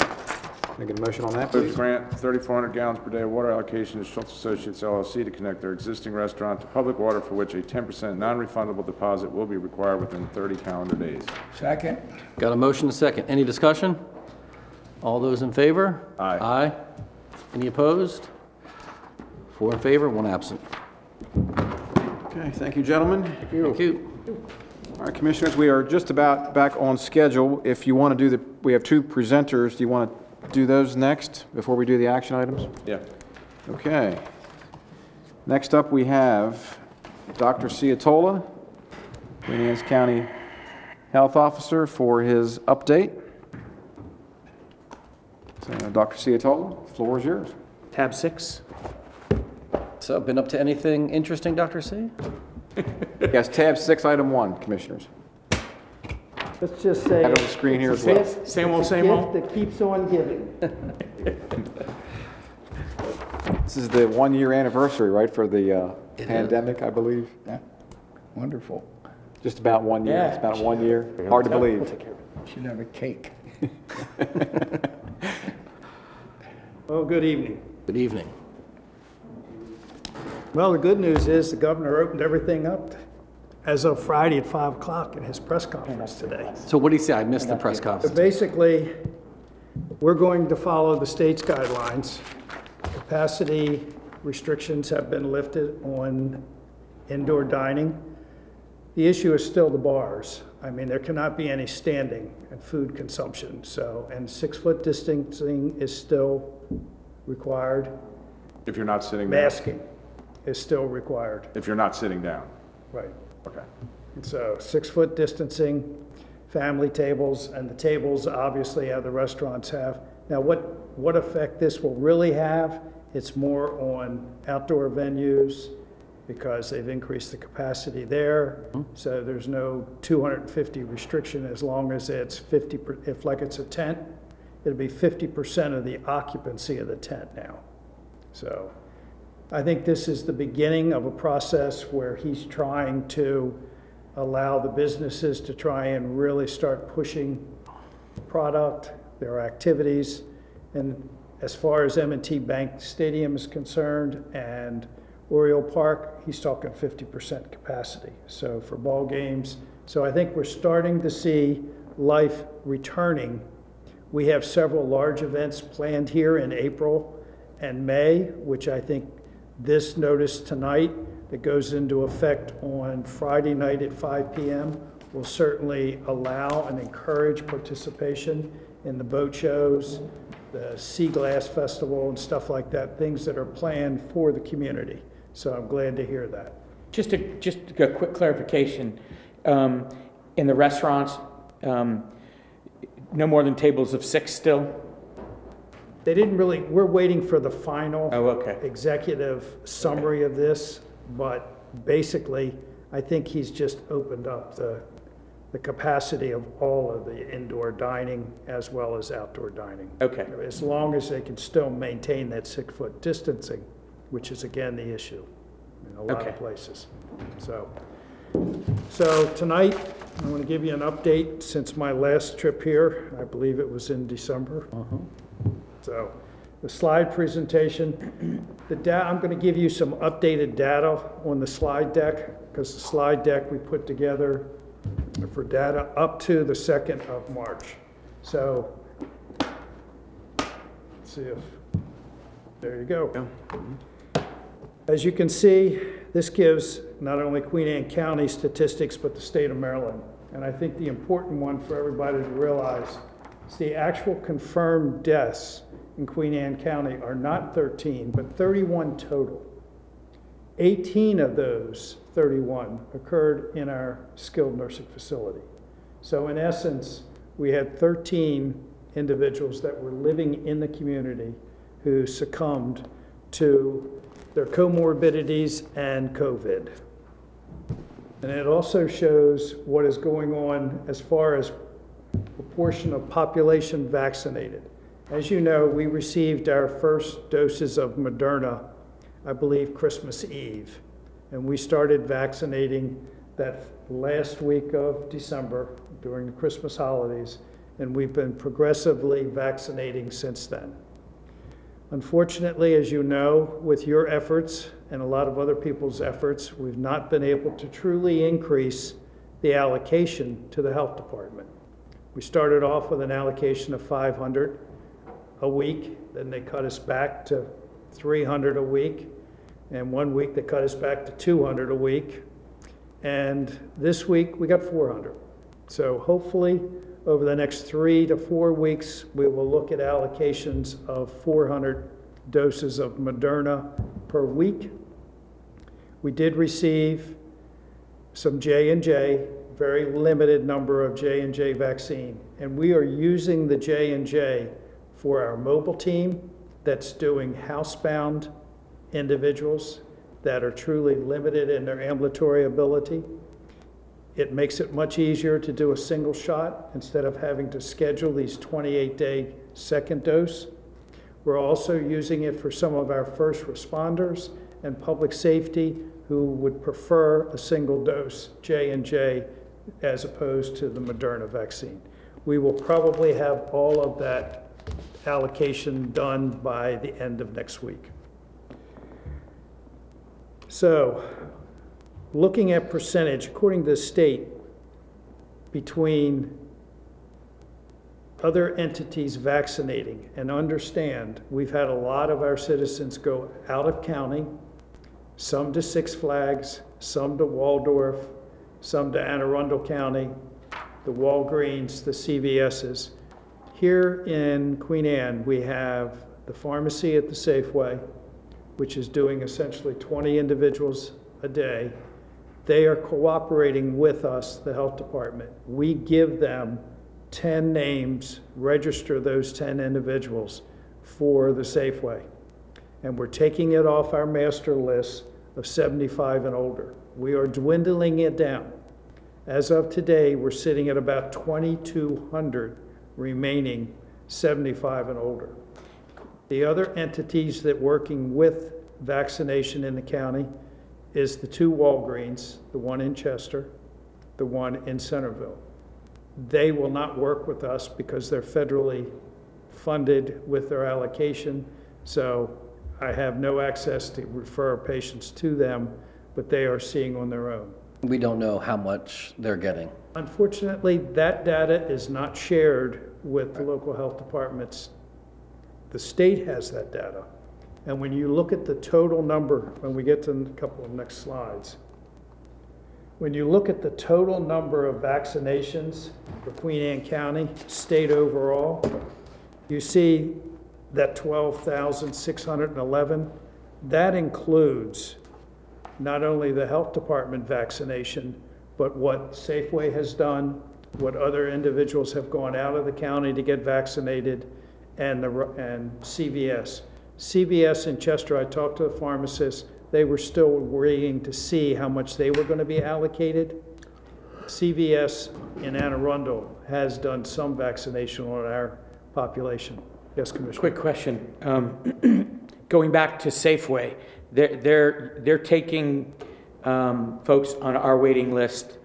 Can I get a motion on that, Move please? to grant 3,400 gallons per day of water allocation to Schultz Associates LLC to connect their existing restaurant to public water for which a 10% non-refundable deposit will be required within 30 calendar days. Second? Got a motion, a second, any discussion? All those in favor? Aye. Aye. Any opposed? Four in favor, one absent. Okay, thank you, gentlemen. Thank you. All right, Commissioners, we are just about back on schedule. If you want to do the, we have two presenters. Do you want to do those next before we do the action items? Yeah. Okay. Next up, we have Dr. Ciotola, Queen Anne's County Health Officer, for his update. So, Dr. Ciotola, the floor is yours. Tab six? So, been up to anything interesting, Dr. C? Yes, tab six, item one, Commissioners. Let's just say. Have on the screen here as well. it's a gift- Same old, it's a same old? Gift that keeps on giving. This is the one-year anniversary, right, for the uh, pandemic, I believe? Yeah, Wonderful. Just about one year. It's about one year. Hard to believe. Should have a cake. Well, good evening. Good evening. Well, the good news is the governor opened everything up as of Friday at 5 o'clock in his press conference today. So what did he say? I missed the press But conference. basically, we're going to follow the state's guidelines. Capacity restrictions have been lifted on indoor dining. The issue is still the bars. I mean, there cannot be any standing and food consumption, so, and six-foot distancing is still required. If you're not sitting down. Masking is still required, If you're not sitting down. right. Okay. So six-foot distancing, family tables, and the tables obviously have, the restaurants have. Now, what, what effect this will really have, it's more on outdoor venues because they've increased the capacity there. Mm-hmm. So there's no 250 restriction as long as it's 50, per- if like it's a tent, it'll be 50% of the occupancy of the tent now. So I think this is the beginning of a process where he's trying to allow the businesses to try and really start pushing product, their activities. And as far as m and T Bank Stadium is concerned and Oriole Park, he's talking 50% capacity. So for ball games, So I think we're starting to see life returning. We have several large events planned here in April and May, which I think this notice tonight that goes into effect on Friday night at 5 PM will certainly allow and encourage participation in the boat shows, the Sea Glass Festival and stuff like that, things that are planned for the community. So I'm glad to hear that. Just a, just a quick clarification. Um, In the restaurants, um, no more than tables of six still? They didn't really, we're waiting for the final Oh, okay. executive summary of this, but basically, I think he's just opened up the, the capacity of all of the indoor dining as well as outdoor dining. Okay. As long as they can still maintain that six-foot distancing, which is again the issue in a lot Okay. of places. So, so tonight, I want to give you an update since my last trip here. I believe it was in December. Uh-huh. So, the slide presentation, the da, I'm going to give you some updated data on the slide deck, because the slide deck we put together for data up to the 2nd of March. So, let's see if, there you go. As you can see, this gives not only Queen Anne County statistics, but the state of Maryland. And I think the important one for everybody to realize is the actual confirmed deaths in Queen Anne County are not 13, but 31 total. 18 of those 31 occurred in our skilled nursing facility. So in essence, we had 13 individuals that were living in the community who succumbed to their comorbidities and COVID. And it also shows what is going on as far as proportion of population vaccinated. As you know, we received our first doses of Moderna, I believe, Christmas Eve. And we started vaccinating that last week of December during the Christmas holidays, and we've been progressively vaccinating since then. Unfortunately, as you know, with your efforts and a lot of other people's efforts, we've not been able to truly increase the allocation to the health department. We started off with an allocation of 500 a week, then they cut us back to 300 a week, and one week they cut us back to 200 a week, and this week we got 400. So hopefully, over the next three to four weeks, we will look at allocations of 400 doses of Moderna per week. We did receive some J and J, very limited number of J and J vaccine, and we are using the J and J for our mobile team that's doing housebound individuals that are truly limited in their ambulatory ability. It makes it much easier to do a single shot instead of having to schedule these 28-day second dose. We're also using it for some of our first responders and public safety who would prefer a single dose J and J as opposed to the Moderna vaccine. We will probably have all of that allocation done by the end of next week. So, looking at percentage, according to the state, between other entities vaccinating, and understand, we've had a lot of our citizens go out of county, some to Six Flags, some to Waldorf, some to Anne Arundel County, the Walgreens, the CVS's. Here in Queen Anne, we have the pharmacy at the Safeway, which is doing essentially 20 individuals a day. They are cooperating with us, the health department. We give them 10 names, register those 10 individuals for the Safeway. And we're taking it off our master list of 75 and older. We are dwindling it down. As of today, we're sitting at about 2,200 remaining 75 and older. The other entities that working with vaccination in the county is the two Walgreens, the one in Chester, the one in Centreville. They will not work with us because they're federally funded with their allocation, so I have no access to refer patients to them, but they are seeing on their own. We don't know how much they're getting. Unfortunately, that data is not shared with the local health departments. The state has that data. And when you look at the total number, when we get to a couple of next slides, when you look at the total number of vaccinations for Queen Anne County, state overall, you see that 12,611, that includes not only the health department vaccination, but what Safeway has done, what other individuals have gone out of the county to get vaccinated, and the, and CVS. CVS in Chester, I talked to the pharmacists, they were still waiting to see how much they were gonna be allocated. CVS in Anne Arundel has done some vaccination on our population. Yes, Commissioner? Quick question. Um, Going back to Safeway, they're, they're, they're taking um, folks on our waiting list.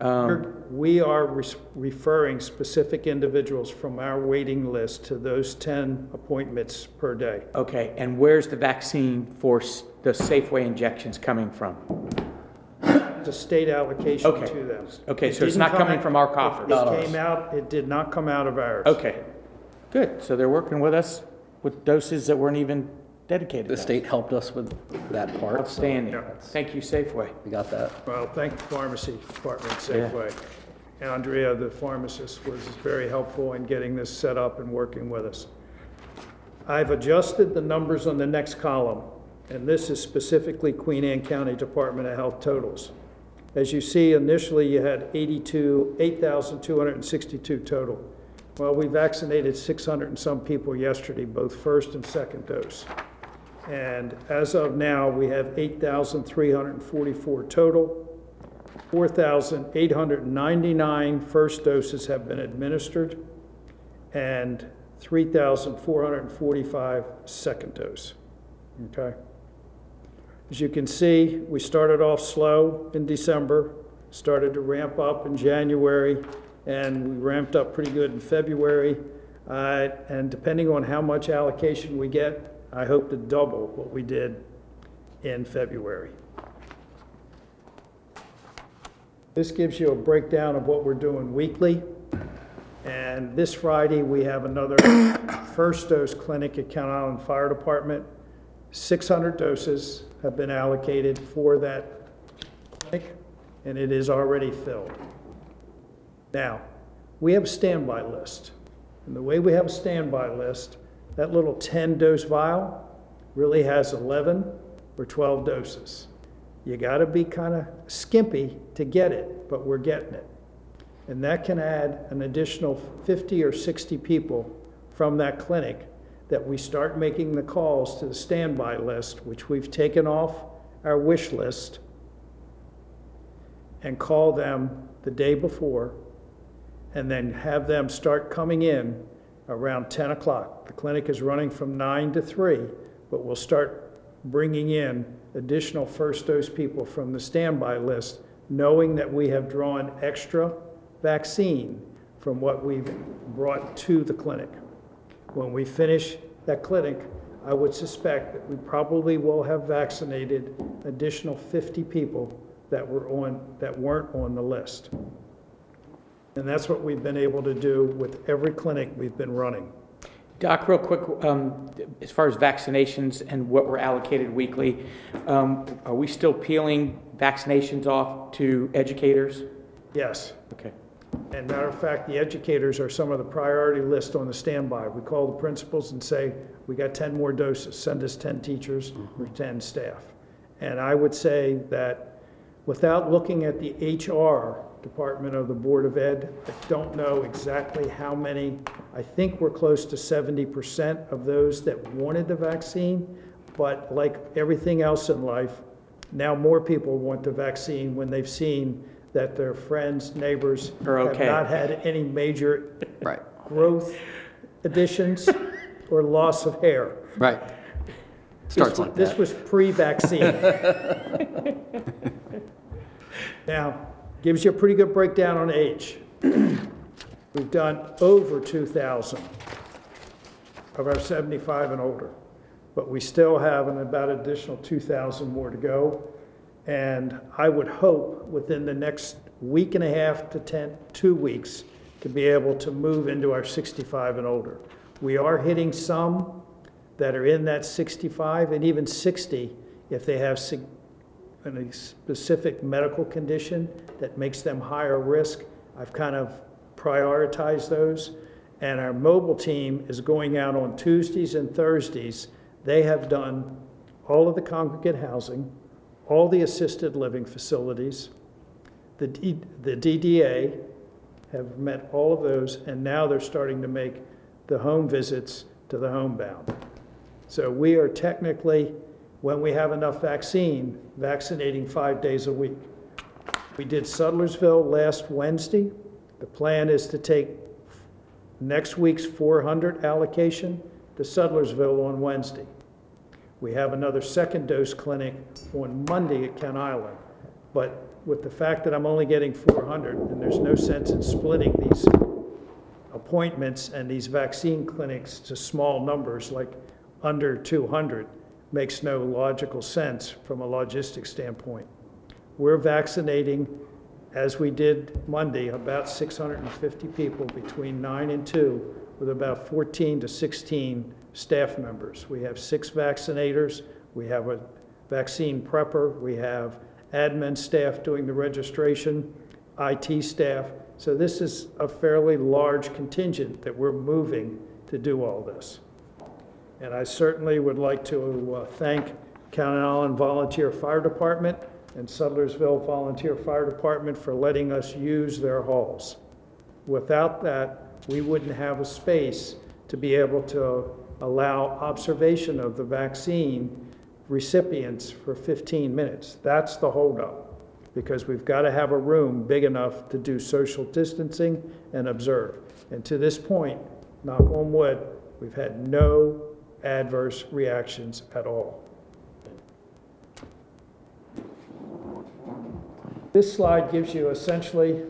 Um, We are res- referring specific individuals from our waiting list to those 10 appointments per day. Okay, and where's the vaccine for s- the Safeway injections coming from? It's a state allocation Okay. to them. Okay, It so it's didn't not come coming out- from our coffers? Not It ours. came out, it did not come out of ours. Okay, good. So they're working with us with doses that weren't even dedicated. The state helped us with that part. so Outstanding. Yeah. Thank you, Safeway. We got that. Well, thank the pharmacy department, Yeah. Safeway. Andrea, the pharmacist, was very helpful in getting this set up and working with us. I've adjusted the numbers on the next column, and this is specifically Queen Anne County Department of Health totals. As you see, initially you had 82, 8,262 total. Well, we vaccinated 600 and some people yesterday, both first and second dose. And as of now, we have 8,344 total. 4,899 first doses have been administered, and 3,445 second dose. Okay? As you can see, we started off slow in December, started to ramp up in January, and we ramped up pretty good in February. Uh, And depending on how much allocation we get, I hope to double what we did in February. This gives you a breakdown of what we're doing weekly. And this Friday, we have another first dose clinic at Kent Island Fire Department. 600 doses have been allocated for that clinic, and it is already filled. Now, we have a standby list. And the way we have a standby list, that little 10-dose vial really has 11 or 12 doses. You got to be kind of skimpy to get it, but we're getting it. And that can add an additional 50 or 60 people from that clinic that we start making the calls to the standby list, which we've taken off our wish list, and call them the day before, and then have them start coming in around 10 o'clock. The clinic is running from 9 to 3, but we'll start bringing in additional first dose people from the standby list, knowing that we have drawn extra vaccine from what we've brought to the clinic. When we finish that clinic, I would suspect that we probably will have vaccinated additional 50 people that were on, that weren't on the list. And that's what we've been able to do with every clinic we've been running. Doc, real quick, um, as far as vaccinations and what we're allocated weekly, um, are we still peeling vaccinations off to educators? Yes. Okay. And matter of fact, the educators are some of the priority list on the standby. We call the principals and say, we got 10 more doses, send us 10 teachers or 10 staff. And I would say that without looking at the HR department of the Board of Ed, I don't know exactly how many. I think we're close to 70% of those that wanted the vaccine, but like everything else in life, now more people want the vaccine when they've seen that their friends, neighbors Are okay. have not had any major Right, growth additions or loss of hair. right. Starts This- like This that. was pre-vaccine. Now, gives you a pretty good breakdown on age. We've done over 2,000 of our 75 and older, but we still have an about additional 2,000 more to go. And I would hope within the next week and a half to 10, two weeks, to be able to move into our 65 and older. We are hitting some that are in that 65 and even 60 if they have a specific medical condition that makes them higher risk. I've kind of prioritized those. And our mobile team is going out on Tuesdays and Thursdays. They have done all of the congregate housing, all the assisted living facilities, the, D, the DDA have met all of those, and now they're starting to make the home visits to the homebound. So we are technically, when we have enough vaccine, vaccinating five days a week. We did Sudlersville last Wednesday. The plan is to take next week's 400 allocation to Sudlersville on Wednesday. We have another second dose clinic on Monday at Kent Island. But with the fact that I'm only getting 400, and there's no sense in splitting these appointments and these vaccine clinics to small numbers, like under 200, makes no logical sense from a logistics standpoint. We're vaccinating, as we did Monday, about 650 people between 9 and 2, with about 14 to 16 staff members. We have six vaccinators, we have a vaccine prepper, we have admin staff doing the registration, IT staff. So this is a fairly large contingent that we're moving to do all this. And I certainly would like to uh, thank Kent Island Volunteer Fire Department and Sudlersville Volunteer Fire Department for letting us use their halls. Without that, we wouldn't have a space to be able to allow observation of the vaccine recipients for 15 minutes. That's the holdup, because we've got to have a room big enough to do social distancing and observe. And to this point, knock on wood, we've had no adverse reactions at all. This slide gives you essentially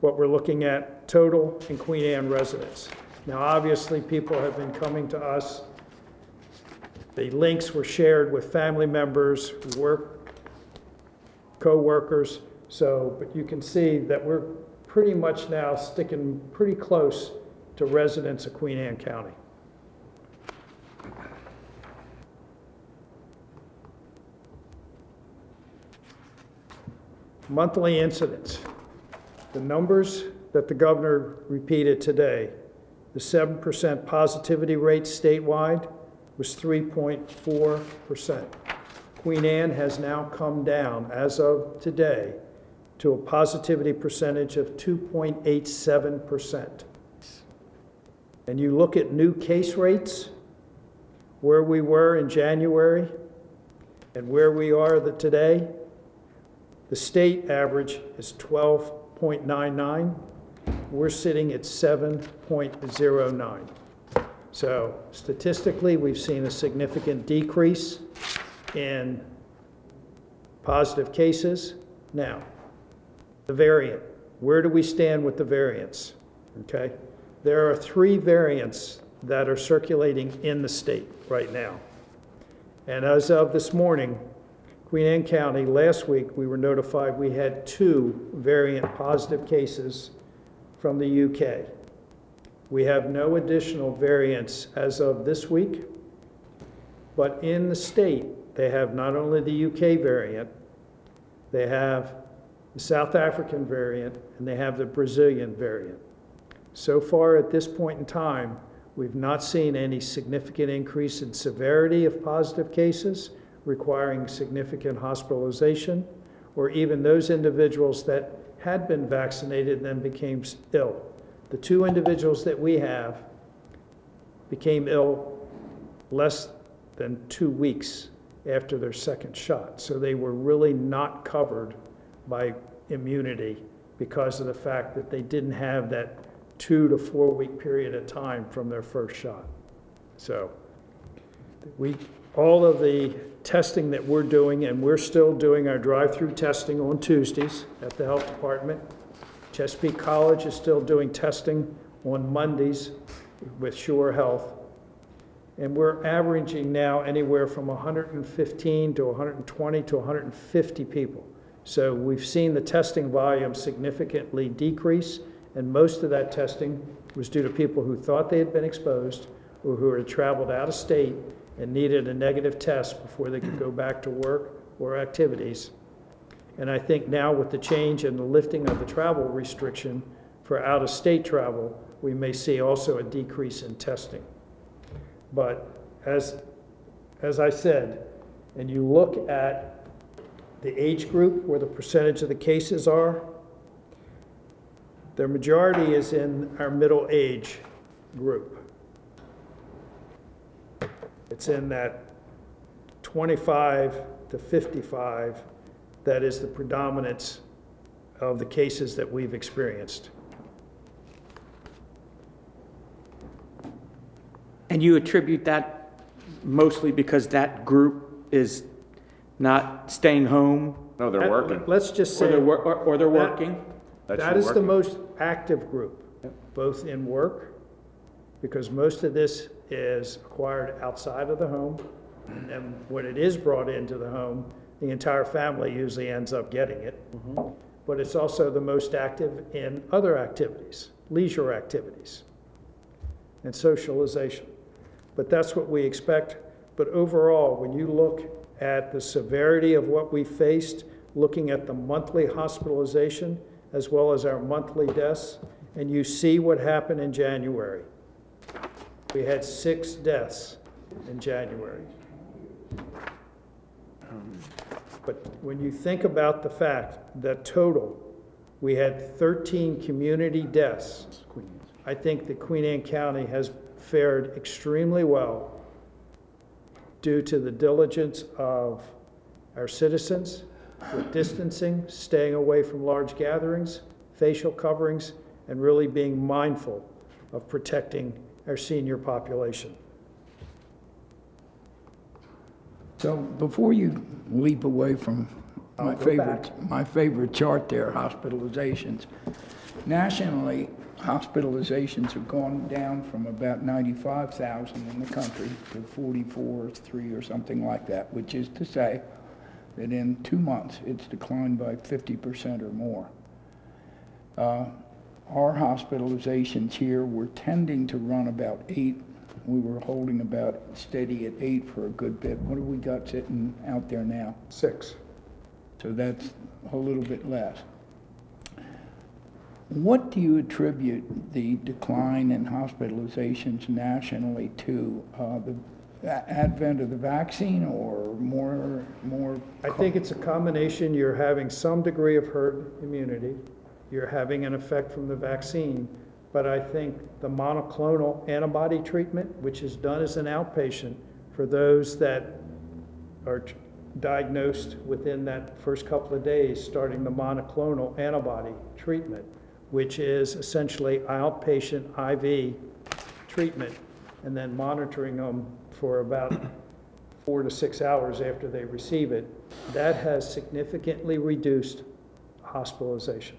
what we're looking at, total in Queen Anne residents. Now, obviously, people have been coming to us. The links were shared with family members, work, co-workers. So, but you can see that we're pretty much now sticking pretty close to residents of Queen Anne County. Monthly incidents. The numbers that the governor repeated today, the 7% positivity rate statewide was 3.4%. Queen Anne has now come down, as of today, to a positivity percentage of 2.87%. And you look at new case rates, where we were in January and where we are today, the state average is 12.99. We're sitting at 7.09. So statistically, we've seen a significant decrease in positive cases. Now, the variant, where do we stand with the variants? Okay? There are three variants that are circulating in the state right now. And as of this morning, Queen Anne County, last week, we were notified we had two variant positive cases from the UK. We have no additional variants as of this week, but in the state, they have not only the UK variant, they have the South African variant, and they have the Brazilian variant. So far, at this point in time, we've not seen any significant increase in severity of positive cases requiring significant hospitalization, or even those individuals that had been vaccinated and then became ill. The two individuals that we have became ill less than two weeks after their second shot. So they were really not covered by immunity because of the fact that they didn't have that two to four week period of time from their first shot. So we, all of the testing that we're doing, and we're still doing our drive-through testing on Tuesdays at the health department. Chesapeake College is still doing testing on Mondays with Sure Health. And we're averaging now anywhere from 115 to 120 to 150 people. So we've seen the testing volume significantly decrease, and most of that testing was due to people who thought they had been exposed or who had traveled out of state and needed a negative test before they could go back to work or activities. And I think now with the change and the lifting of the travel restriction for out-of-state travel, we may see also a decrease in testing. But as, as I said, and you look at the age group where the percentage of the cases are, their majority is in our middle age group. It's in that 25 to 55 that is the predominance of the cases that we've experienced. And you attribute that mostly because that group is not staying home? No, they're working. Let's just Or say. they're, wor- or or they're That- working? That's That the the working. most active group, both in work, because most of this is acquired outside of the home. And when it is brought into the home, the entire family usually ends up getting it. But it's also the most active in other activities, leisure activities, and socialization. But that's what we expect. But overall, when you look at the severity of what we faced, looking at the monthly hospitalization as well as our monthly deaths, and you see what happened in January. We had six deaths in January. Um, but when you think about the fact that total, we had 13 community deaths, I think that Queen Anne County has fared extremely well due to the diligence of our citizens with distancing, staying away from large gatherings, facial coverings, and really being mindful of protecting our senior population. So before you leap away from my go favorite, my favorite chart there, hospitalizations. Nationally, hospitalizations have gone down from about 95,000 in the country to 44, 3 or something like that, which is to say that in two months, it's declined by 50% or more. Uh, Our hospitalizations here were tending to run about eight. We were holding about steady at eight for a good bit. What have we got sitting out there now? Six. So that's a little bit less. What do you attribute the decline in hospitalizations nationally to? Uh, The advent of the vaccine or more, more? I think it's a combination, you're having some degree of herd immunity, you're having an effect from the vaccine, but I think the monoclonal antibody treatment, which is done as an outpatient for those that are diagnosed within that first couple of days, starting the monoclonal antibody treatment, which is essentially outpatient IV treatment, and then monitoring them for about four to six hours after they receive it, that has significantly reduced hospitalization.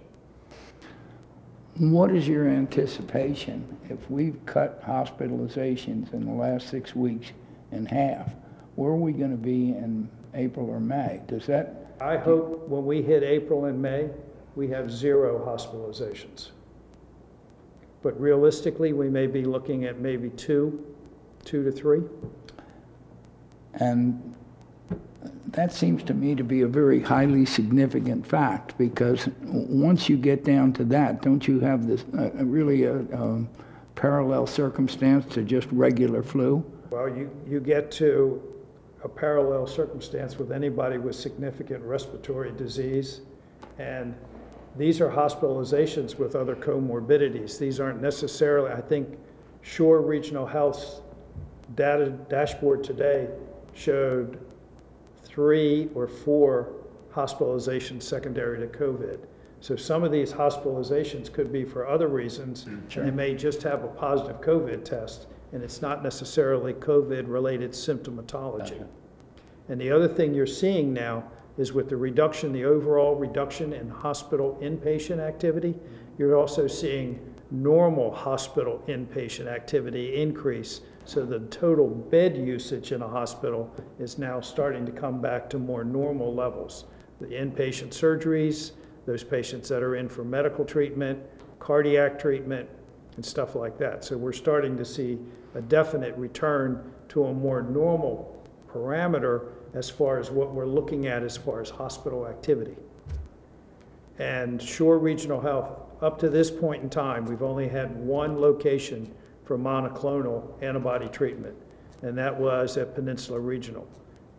What is your anticipation if we've cut hospitalizations in the last six weeks in half? Where are we going to be in April or May? Does that, I hope when we hit April and May, we have zero hospitalizations. But realistically, we may be looking at maybe two, two to three. And that seems to me to be a very highly significant fact, because once you get down to that, don't you have this, uh, really a um, parallel circumstance to just regular flu? Well, you, you get to a parallel circumstance with anybody with significant respiratory disease. And these are hospitalizations with other comorbidities. These aren't necessarily, I think, Shore Regional Health's data dashboard today showed three or four hospitalizations secondary to COVID. So some of these hospitalizations could be for other reasons. Mm, and They may just have a positive COVID test, and it's not necessarily COVID-related symptomatology. And the other thing you're seeing now is with the reduction, the overall reduction in hospital inpatient activity, mm. you're also seeing normal hospital inpatient activity increase. So the total bed usage in a hospital is now starting to come back to more normal levels. The inpatient surgeries, those patients that are in for medical treatment, cardiac treatment, and stuff like that. So we're starting to see a definite return to a more normal parameter as far as what we're looking at as far as hospital activity. And Shore Regional Health, up to this point in time, we've only had one location for monoclonal antibody treatment, and that was at Peninsula Regional.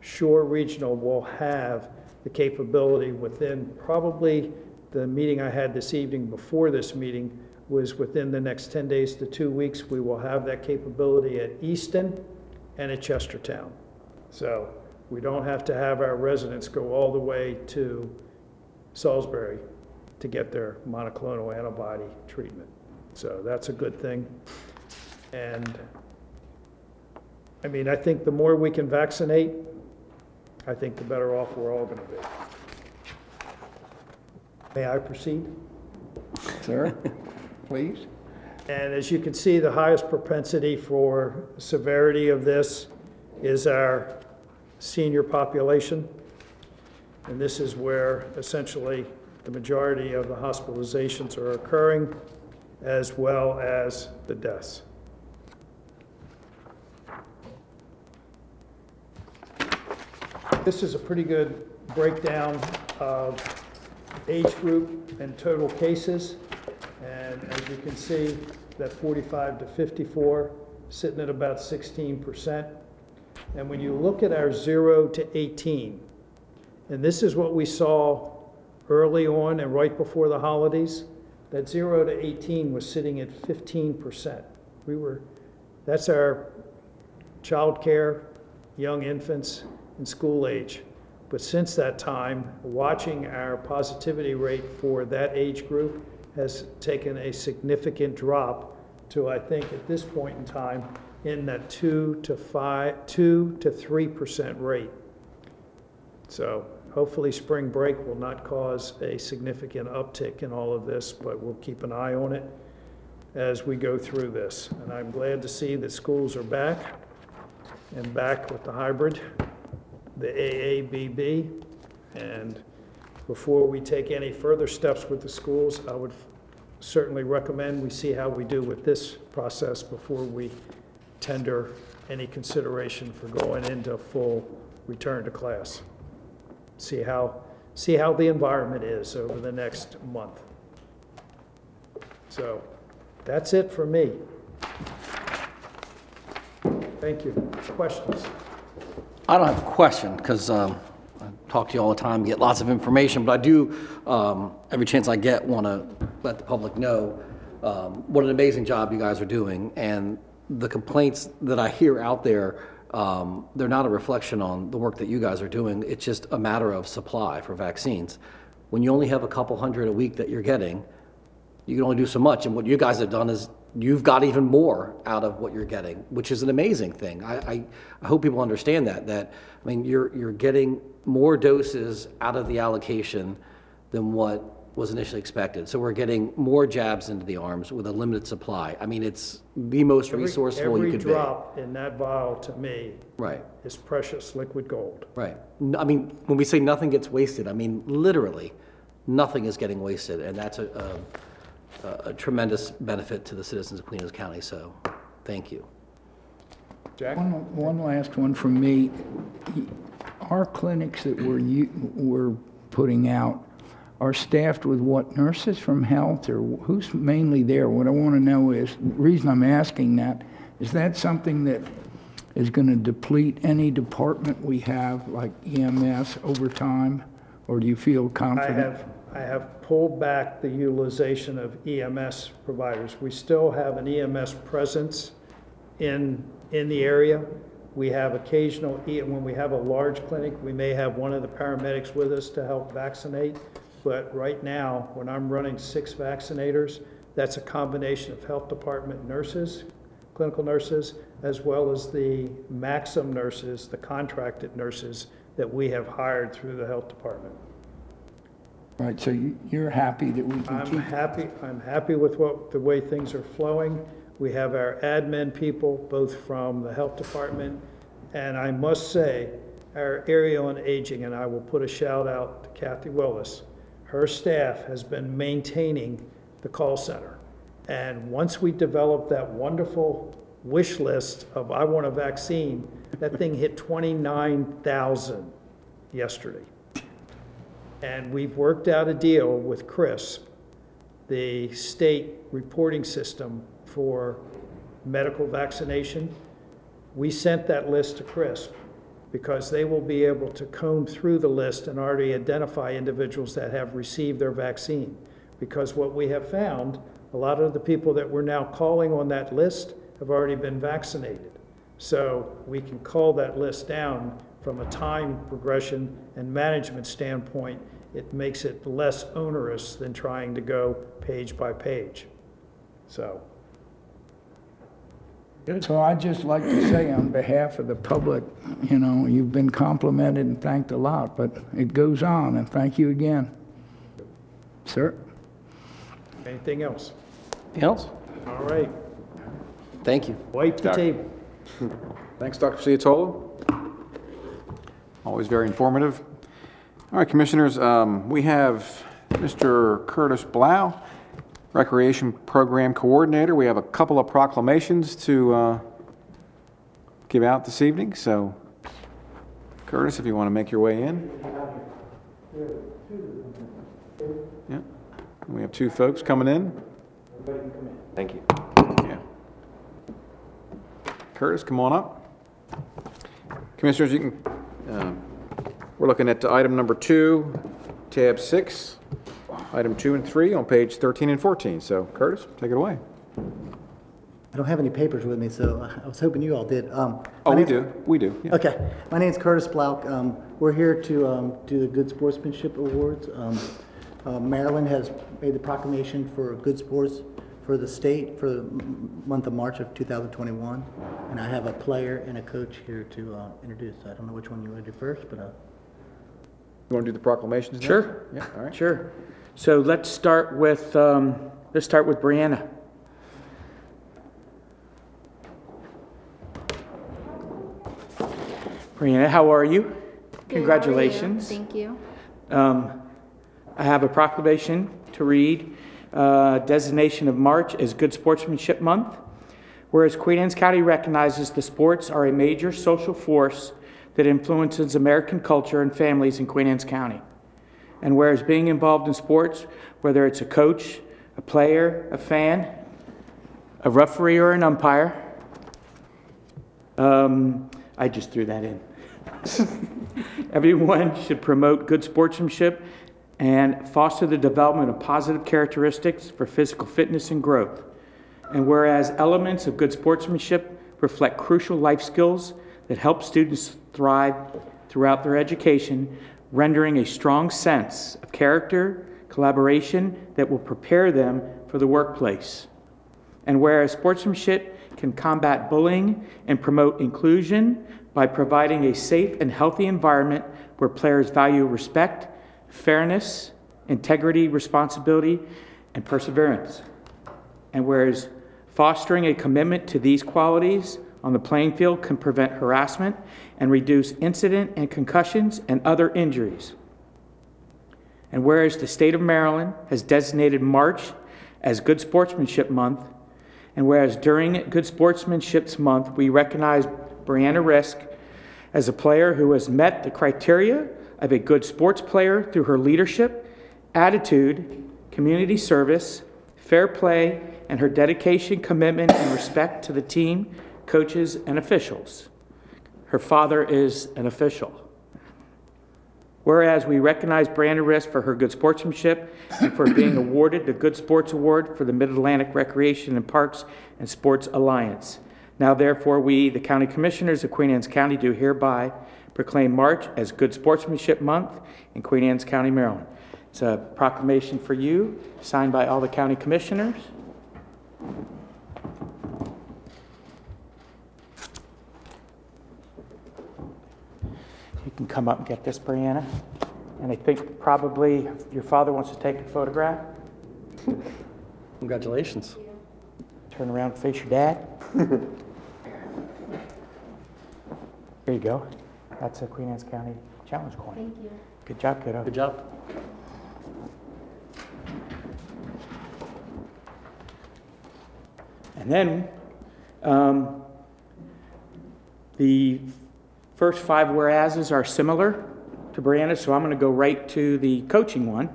Shore Regional will have the capability within, probably, the meeting I had this evening before this meeting was within the next 10 days to two weeks, we will have that capability at Easton and at Chestertown. So we don't have to have our residents go all the way to Salisbury to get their monoclonal antibody treatment. So that's a good thing. And, I mean, I think the more we can vaccinate, I think the better off we're all gonna be. May I proceed? Sir, please? And as you can see, the highest propensity for severity of this is our senior population. And this is where essentially the majority of the hospitalizations are occurring, as well as the deaths. This is a pretty good breakdown of age group and total cases. And as you can see, that 45 to 54, sitting at about 16%. And when you look at our 0 to 18, and this is what we saw early on and right before the holidays, that 0 to 18 was sitting at 15%. We were, that's our childcare, young infants, and school age. But since that time, watching our positivity rate for that age group has taken a significant drop to, I think, at this point in time, in that two to five, two to three percent rate. So hopefully, spring break will not cause a significant uptick in all of this, but we'll keep an eye on it as we go through this. And I'm glad to see that schools are back and back with the hybrid, the AABB. And before we take any further steps with the schools, I would certainly recommend we see how we do with this process before we tender any consideration for going into full return to class. See how, see how the environment is over the next month. So, that's it for me. Thank you. Questions? I don't have a question, because I talk to you all the time, get lots of information, but I do, um, every chance I get, want to let the public know um, what an amazing job you guys are doing. And the complaints that I hear out there, um, they're not a reflection on the work that you guys are doing. It's just a matter of supply for vaccines. When you only have a couple hundred a week that you're getting, you can only do so much. And what you guys have done is you've got even more out of what you're getting, which is an amazing thing. I, I, I hope people understand that. That I mean, you're you're getting more doses out of the allocation than what was initially expected. So we're getting more jabs into the arms with a limited supply. I mean, it's the most Every- resourceful you could be. Every drop in that vial, to me. Right. is precious liquid gold. Right. I mean, when we say nothing gets wasted, I mean literally, nothing is getting wasted, and that's a, a, a tremendous benefit to the citizens of Queen County. So, thank you. Jack? One, one last one from me. Our clinics that we're, u- we're putting out are staffed with what, nurses from health, or who's mainly there? What I want to know is, the reason I'm asking that, is that something that is going to deplete any department we have, like EMS, over time? Or do you feel I confident? have, I have pulled back the utilization of EMS providers. We still have an EMS presence in, in the area. We have occasional, when we have a large clinic, we may have one of the paramedics with us to help vaccinate. But right now, when I'm running six vaccinators, that's a combination of health department nurses, clinical nurses, as well as the Maxim nurses, the contracted nurses that we have hired through the health department. Right, so you- you're happy that we can I'm keep happy, I'm happy with what, the way things are flowing. We have our admin people, both from the health department, and I must say, our area on aging, and I will put a shout out to Kathy Willis. Her staff has been maintaining the call center. And once we developed that wonderful wish list of I want a vaccine, that thing hit 29,000 yesterday. And we've worked out a deal with CRISP, the state reporting system for medical vaccination. We sent that list to CRISP because they will be able to comb through the list and already identify individuals that have received their vaccine. Because what we have found, a lot of the people that we're now calling on that list have already been vaccinated. So we can call that list down from a time progression and management standpoint. It makes it less onerous than trying to go page by page. So, So I'd just like to say on behalf of the public, you know, you've been complimented and thanked a lot, but it goes on, and thank you again. Sir? anything else? Anything else? All right, Thank you. wipe the Doc. table. Thanks, Dr. Ciotola. Always very informative. All right, Commissioners, um, we have Mr. Curtis Blau, Recreation Program Coordinator. We have a couple of proclamations to uh, give out this evening, so Curtis, if you want to make your way in. Yeah, we have two folks coming in. Thank you. Yeah. Curtis, come on up. Commissioners, you can, um, we're looking at item number two, tab six, item two and three on page 13 and 14. So Curtis, take it away. I don't have any papers with me, so I was hoping you all did. Um, Oh, my we do, we do. yeah. Okay, my name's Curtis Blauk. Um, We're here to um, do the Good Sportsmanship Awards. Um, uh, Maryland has made the proclamation for good sports for the state for the m- month of March of 2021. And I have a player and a coach here to uh, introduce. I don't know which one you want to do first, but uh, You want to do the proclamations next? Sure. Yeah, all right. Sure. So let's start with, um, let's start with Brianna. Brianna, how are you? Good, how are you? Congratulations. Thank you. Um, I have a proclamation to read, uh, designation of March as Good Sportsmanship Month. Whereas Queen Anne's County recognizes the sports are a major social force that influences American culture and families in Queen Anne's County. And whereas being involved in sports, whether it's a coach, a player, a fan, a referee, or an umpire, um, I just threw that in. Everyone should promote good sportsmanship and foster the development of positive characteristics for physical fitness and growth. And whereas elements of good sportsmanship reflect crucial life skills that help students thrive throughout their education, rendering a strong sense of character, collaboration that will prepare them for the workplace. And whereas sportsmanship can combat bullying and promote inclusion by providing a safe and healthy environment where players value respect, fairness, integrity, responsibility, and perseverance. And whereas fostering a commitment to these qualities on the playing field can prevent harassment and reduce incident and concussions and other injuries. And whereas the state of Maryland has designated March as Good Sportsmanship Month, and whereas during Good Sportsmanship Month, we recognize Brianna Risk as a player who has met the criteria of a good sports player through her leadership, attitude, community service, fair play, and her dedication, commitment, and respect to the team, coaches, and officials. Her father is an official. Whereas we recognize Brandon Risk for her good sportsmanship and for being awarded the Good Sports Award for the Mid-Atlantic Recreation and Parks and Sports Alliance. Now therefore, we, the County Commissioners of Queen Anne's County, do hereby proclaim March as Good Sportsmanship Month in Queen Anne's County, Maryland. It's a proclamation for you, signed by all the county commissioners. You can come up and get this, Brianna. And I think probably your father wants to take a photograph. Congratulations. Turn around, face your dad. There you go. That's a Queen Anne's County Challenge coin. Thank you. Good job, kiddo. Good job. And then, um, the first five whereases are similar to Brianna, so I'm going to go right to the coaching one.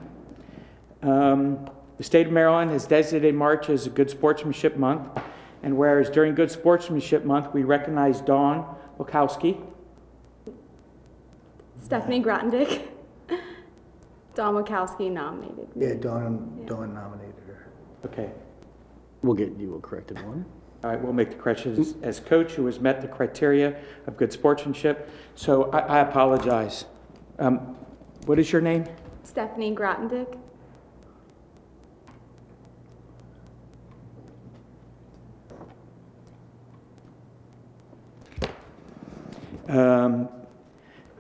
Um, The state of Maryland has designated March as a Good Sportsmanship Month, and whereas during Good Sportsmanship Month, we recognize Dawn Wachowski, Stephanie Grottendick. Dawn Wachowski nominated me. Yeah, Dawn, Dawn nominated her. okay, We'll get you a corrected one. All right, we'll make the corrections as coach who has met the criteria of good sportsmanship. So I, I apologize. Um, what is your name? Stephanie Grottendick. Um,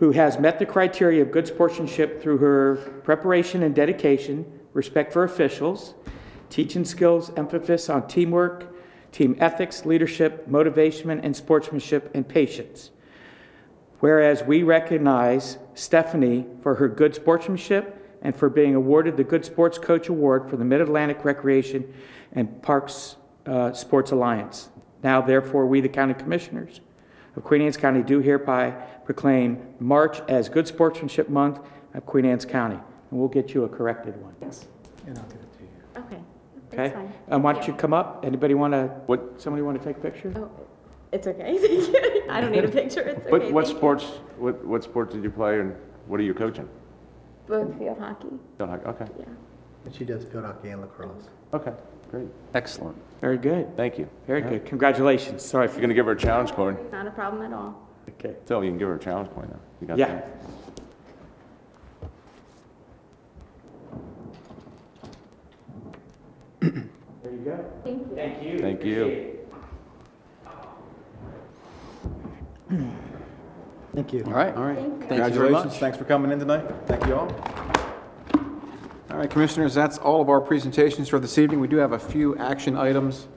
who has met the criteria of good sportsmanship through her preparation and dedication, respect for officials, teaching skills, emphasis on teamwork, team ethics, leadership, motivation, and sportsmanship, and patience. Whereas we recognize Stephanie for her good sportsmanship and for being awarded the Good Sports Coach Award for the Mid Atlantic Recreation and Parks uh, Sports Alliance. Now, therefore, we, the County Commissioners of Queen Anne's County, do hereby proclaim March as Good Sportsmanship Month of Queen Anne's County. And we'll get you a corrected one. Yes. And I'll give it to you. Okay. Okay? That's fine. Um, why don't you come up? Anybody want to, What, somebody want to take a picture? Oh, it's okay. Thank you. I don't need a picture. It's okay. what, what thank you. sports, what, what sports did you play and what are you coaching? Both field hockey. Field hockey, Okay, Yeah. And she does field hockey and lacrosse. okay, great. Excellent. Very good. Thank you. Very good. Congratulations. Sorry if You're for, gonna give her a challenge coin? Not a problem at all. okay. So you can give her a challenge coin though. You got Yeah. that? There you go. Thank you. Thank you. Thank you. Appreciate. Thank you. All right. All right. Thank you. Thank you very much. Congratulations. Thanks for coming in tonight. Thank you all. All right, Commissioners, that's all of our presentations for this evening. We do have a few action items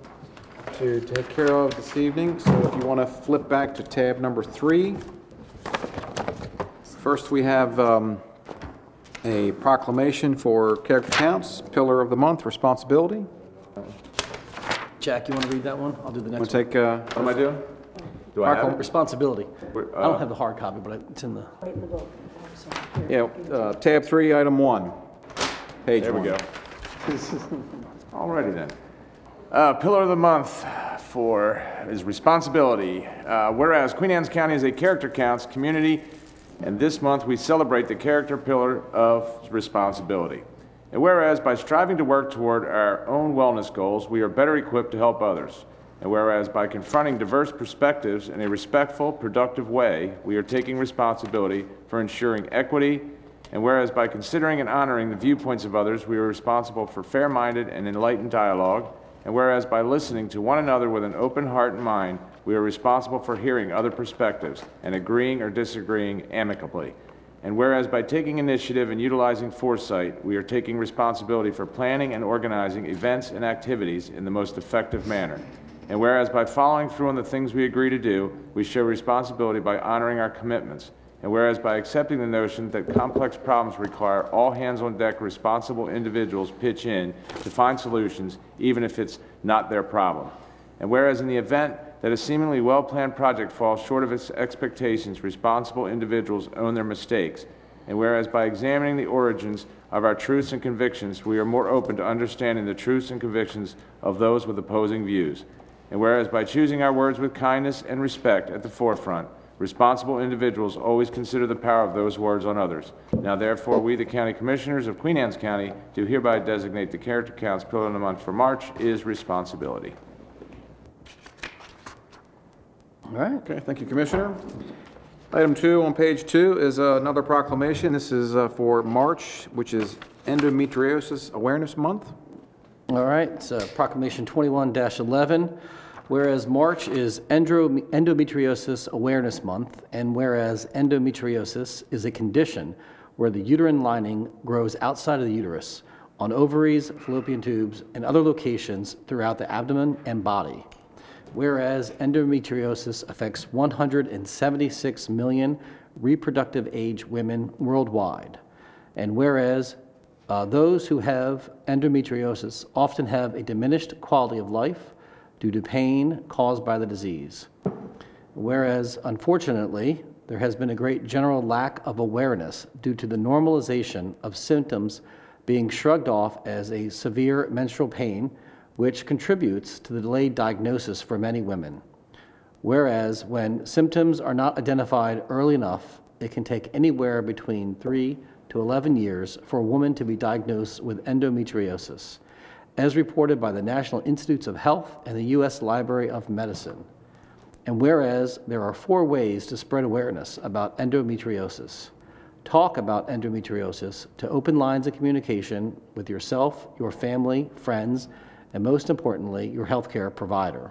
to take care of this evening, so if you want to flip back to tab number three. First, we have um, a proclamation for character counts, Pillar of the Month, responsibility. Jack, you want to read that one? I'll do the Want next to one. take, uh, What am I doing? Do I have it? Responsibility. Where- I don't have the hard copy, but it's in the, yeah, uh, tab three, item one, page There we one. go. Alrighty then. Uh, Pillar of the month for is responsibility. Uh, whereas Queen Anne's County is a character counts community, and this month we celebrate the character pillar of responsibility. And whereas by striving to work toward our own wellness goals, we are better equipped to help others. And whereas by confronting diverse perspectives in a respectful, productive way, we are taking responsibility for ensuring equity. And whereas by considering and honoring the viewpoints of others, we are responsible for fair minded and enlightened dialogue. And whereas by listening to one another with an open heart and mind, we are responsible for hearing other perspectives and agreeing or disagreeing amicably. And whereas by taking initiative and utilizing foresight, we are taking responsibility for planning and organizing events and activities in the most effective manner. And whereas by following through on the things we agree to do, we show responsibility by honoring our commitments. And whereas by accepting the notion that complex problems require all hands on deck responsible individuals pitch in to find solutions, even if it's not their problem. And whereas in the event that a seemingly well-planned project falls short of its expectations, responsible individuals own their mistakes. And whereas by examining the origins of our truths and convictions, we are more open to understanding the truths and convictions of those with opposing views. And whereas by choosing our words with kindness and respect at the forefront, responsible individuals always consider the power of those words on others. Now therefore, we, the County Commissioners of Queen Anne's County, do hereby designate the Character Counts Pillar of the Month for March is responsibility. all right. Okay, thank you, Commissioner. Item two on page two is uh, another proclamation. This is uh, for March, which is Endometriosis Awareness Month. All right, it's uh, Proclamation 21-11, whereas March is Endro- Endometriosis Awareness Month, and whereas endometriosis is a condition where the uterine lining grows outside of the uterus, on ovaries, fallopian tubes, and other locations throughout the abdomen and body. Whereas endometriosis affects 176 million reproductive age women worldwide. And whereas uh, those who have endometriosis often have a diminished quality of life due to pain caused by the disease. Whereas, unfortunately, there has been a great general lack of awareness due to the normalization of symptoms being shrugged off as a severe menstrual pain, which contributes to the delayed diagnosis for many women. Whereas, when symptoms are not identified early enough, it can take anywhere between 3 to 11 years for a woman to be diagnosed with endometriosis, as reported by the National Institutes of Health and the U.S. Library of Medicine. And whereas there are four ways to spread awareness about endometriosis talk about endometriosis to open lines of communication with yourself, your family, friends, and most importantly, your healthcare provider.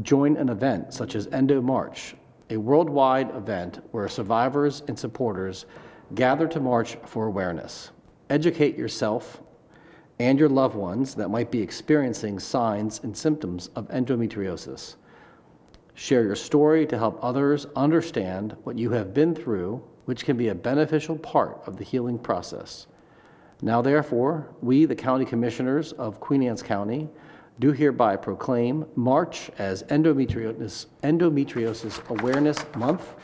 Join an event such as Endo March, a worldwide event where survivors and supporters gather to march for awareness. Educate yourself and your loved ones that might be experiencing signs and symptoms of endometriosis. Share your story to help others understand what you have been through, which can be a beneficial part of the healing process. Now, therefore, we, the County Commissioners of Queen Anne's County, do hereby proclaim March as Endometriosis, Endometriosis Awareness Month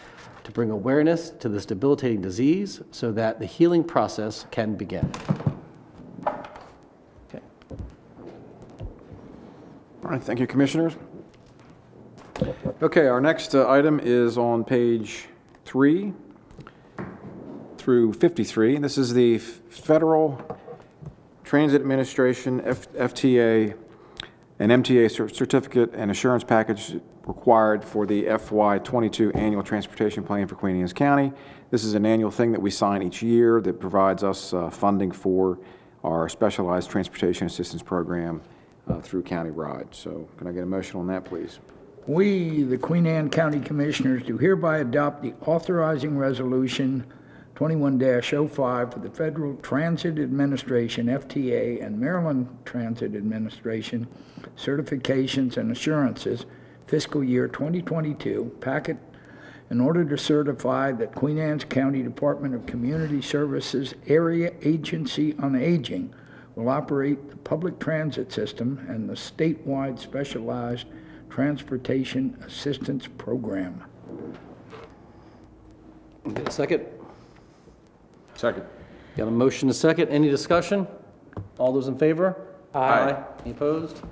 to bring awareness to this debilitating disease so that the healing process can begin. All right, thank you, Commissioners. Okay, our next uh, item is on page three through 53. This is the Federal Transit Administration, F- FTA, and MTA cer- certificate and assurance package required for the FY22 Annual Transportation Plan for Queen Anne's County. This is an annual thing that we sign each year that provides us uh, funding for our specialized transportation assistance program uh, through county ride. So can I get a motion on that, please? We, the Queen Anne County Commissioners, do hereby adopt the authorizing resolution 21-05 for the Federal Transit Administration, FTA, and Maryland Transit Administration certifications and assurances fiscal year 2022 packet in order to certify that Queen Anne's County Department of Community Services Area Agency on Aging will operate the public transit system and the statewide specialized transportation assistance program. Get a second? Second. Got a motion to second. Any discussion? All those in favor? Aye. Any opposed?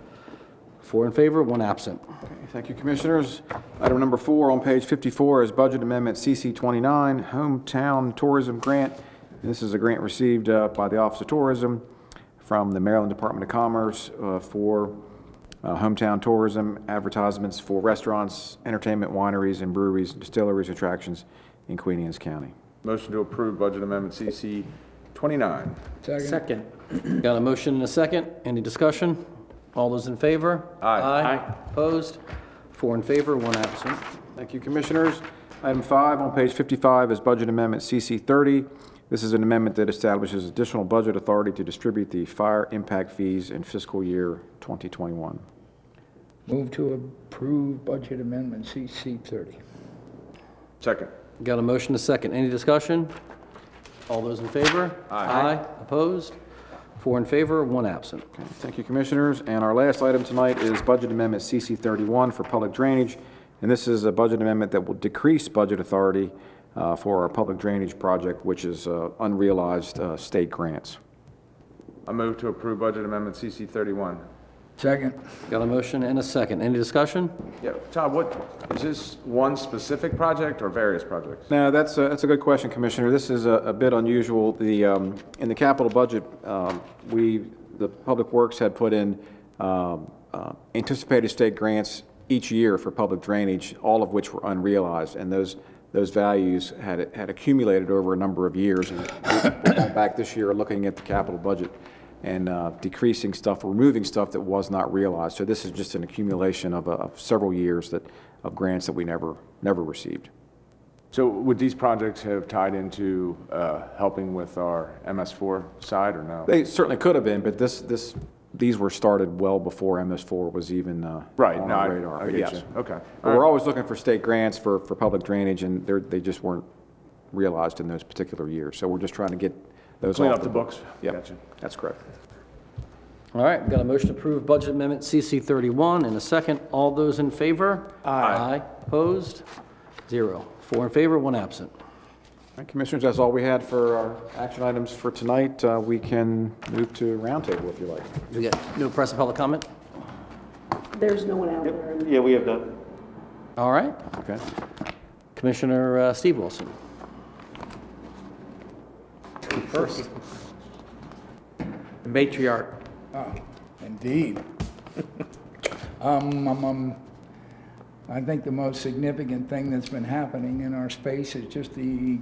Four in favor, one absent. Thank you, Commissioners. Item number four on page 54 is Budget Amendment CC 29, Hometown Tourism Grant. And This is a grant received uh, by the Office of Tourism from the Maryland Department of Commerce uh, for uh, hometown tourism advertisements for restaurants, entertainment, wineries, and breweries, distilleries, attractions in Queen Anne's County. Motion to approve Budget Amendment CC 29. Second. Got a motion and a second. Any discussion? All those in favor? Aye. Aye. Opposed? Four in favor, one absent. Thank you, Commissioners. Item five on page 55 is Budget Amendment CC 30. This is an amendment that establishes additional budget authority to distribute the fire impact fees in fiscal year 2021. Move to approve Budget Amendment CC 30. Second. Got a motion to second. Any discussion? All those in favor? Aye. Opposed? Four in favor, one absent. Thank you, Commissioners. And our last item tonight is Budget Amendment CC 31 for public drainage. And this is a budget amendment that will decrease budget authority uh, for our public drainage project, which is uh, unrealized uh, state grants. I move to approve Budget Amendment CC 31. Second. Got a motion and a second. Any discussion? Yeah, Todd, what, is this one specific project or various projects? Now, that's a, that's a good question, Commissioner. This is a, a bit unusual. The, um, in the capital budget, um, we, the Public Works had put in, um, uh, anticipated state grants each year for public drainage, all of which were unrealized, and those, those values had, had accumulated over a number of years. And we're going back this year, looking at the capital budget and, uh, decreasing stuff, removing stuff that was not realized. So this is just an accumulation of, uh, of several years that, of grants that we never, never received. So would these projects have tied into uh, helping with our MS4 side or no? They certainly could have been, but this, this, these were started well before MS4 was even uh, Right, on no, our I- radar. I but get yes. you. Okay. But we're always looking for state grants for, for public drainage, and they're, they just weren't realized in those particular years. So we're just trying to get those Clean off up the books. Yep, Gotcha. that's correct. All right, we've got a motion to approve budget amendment CC 31 and a second. All those in favor? Aye. Opposed? Zero. Four in favor, one absent. All right, Commissioners, that's all we had for our action items for tonight. Uh, We can move to roundtable if you like. We got no press and public comment? There's no one out there. Yeah, we have done. All right, Okay. Commissioner uh, Steve Wilson. First. The matriarch. Ah, Indeed. Um, um, um, I think the most significant thing that's been happening in our space is just the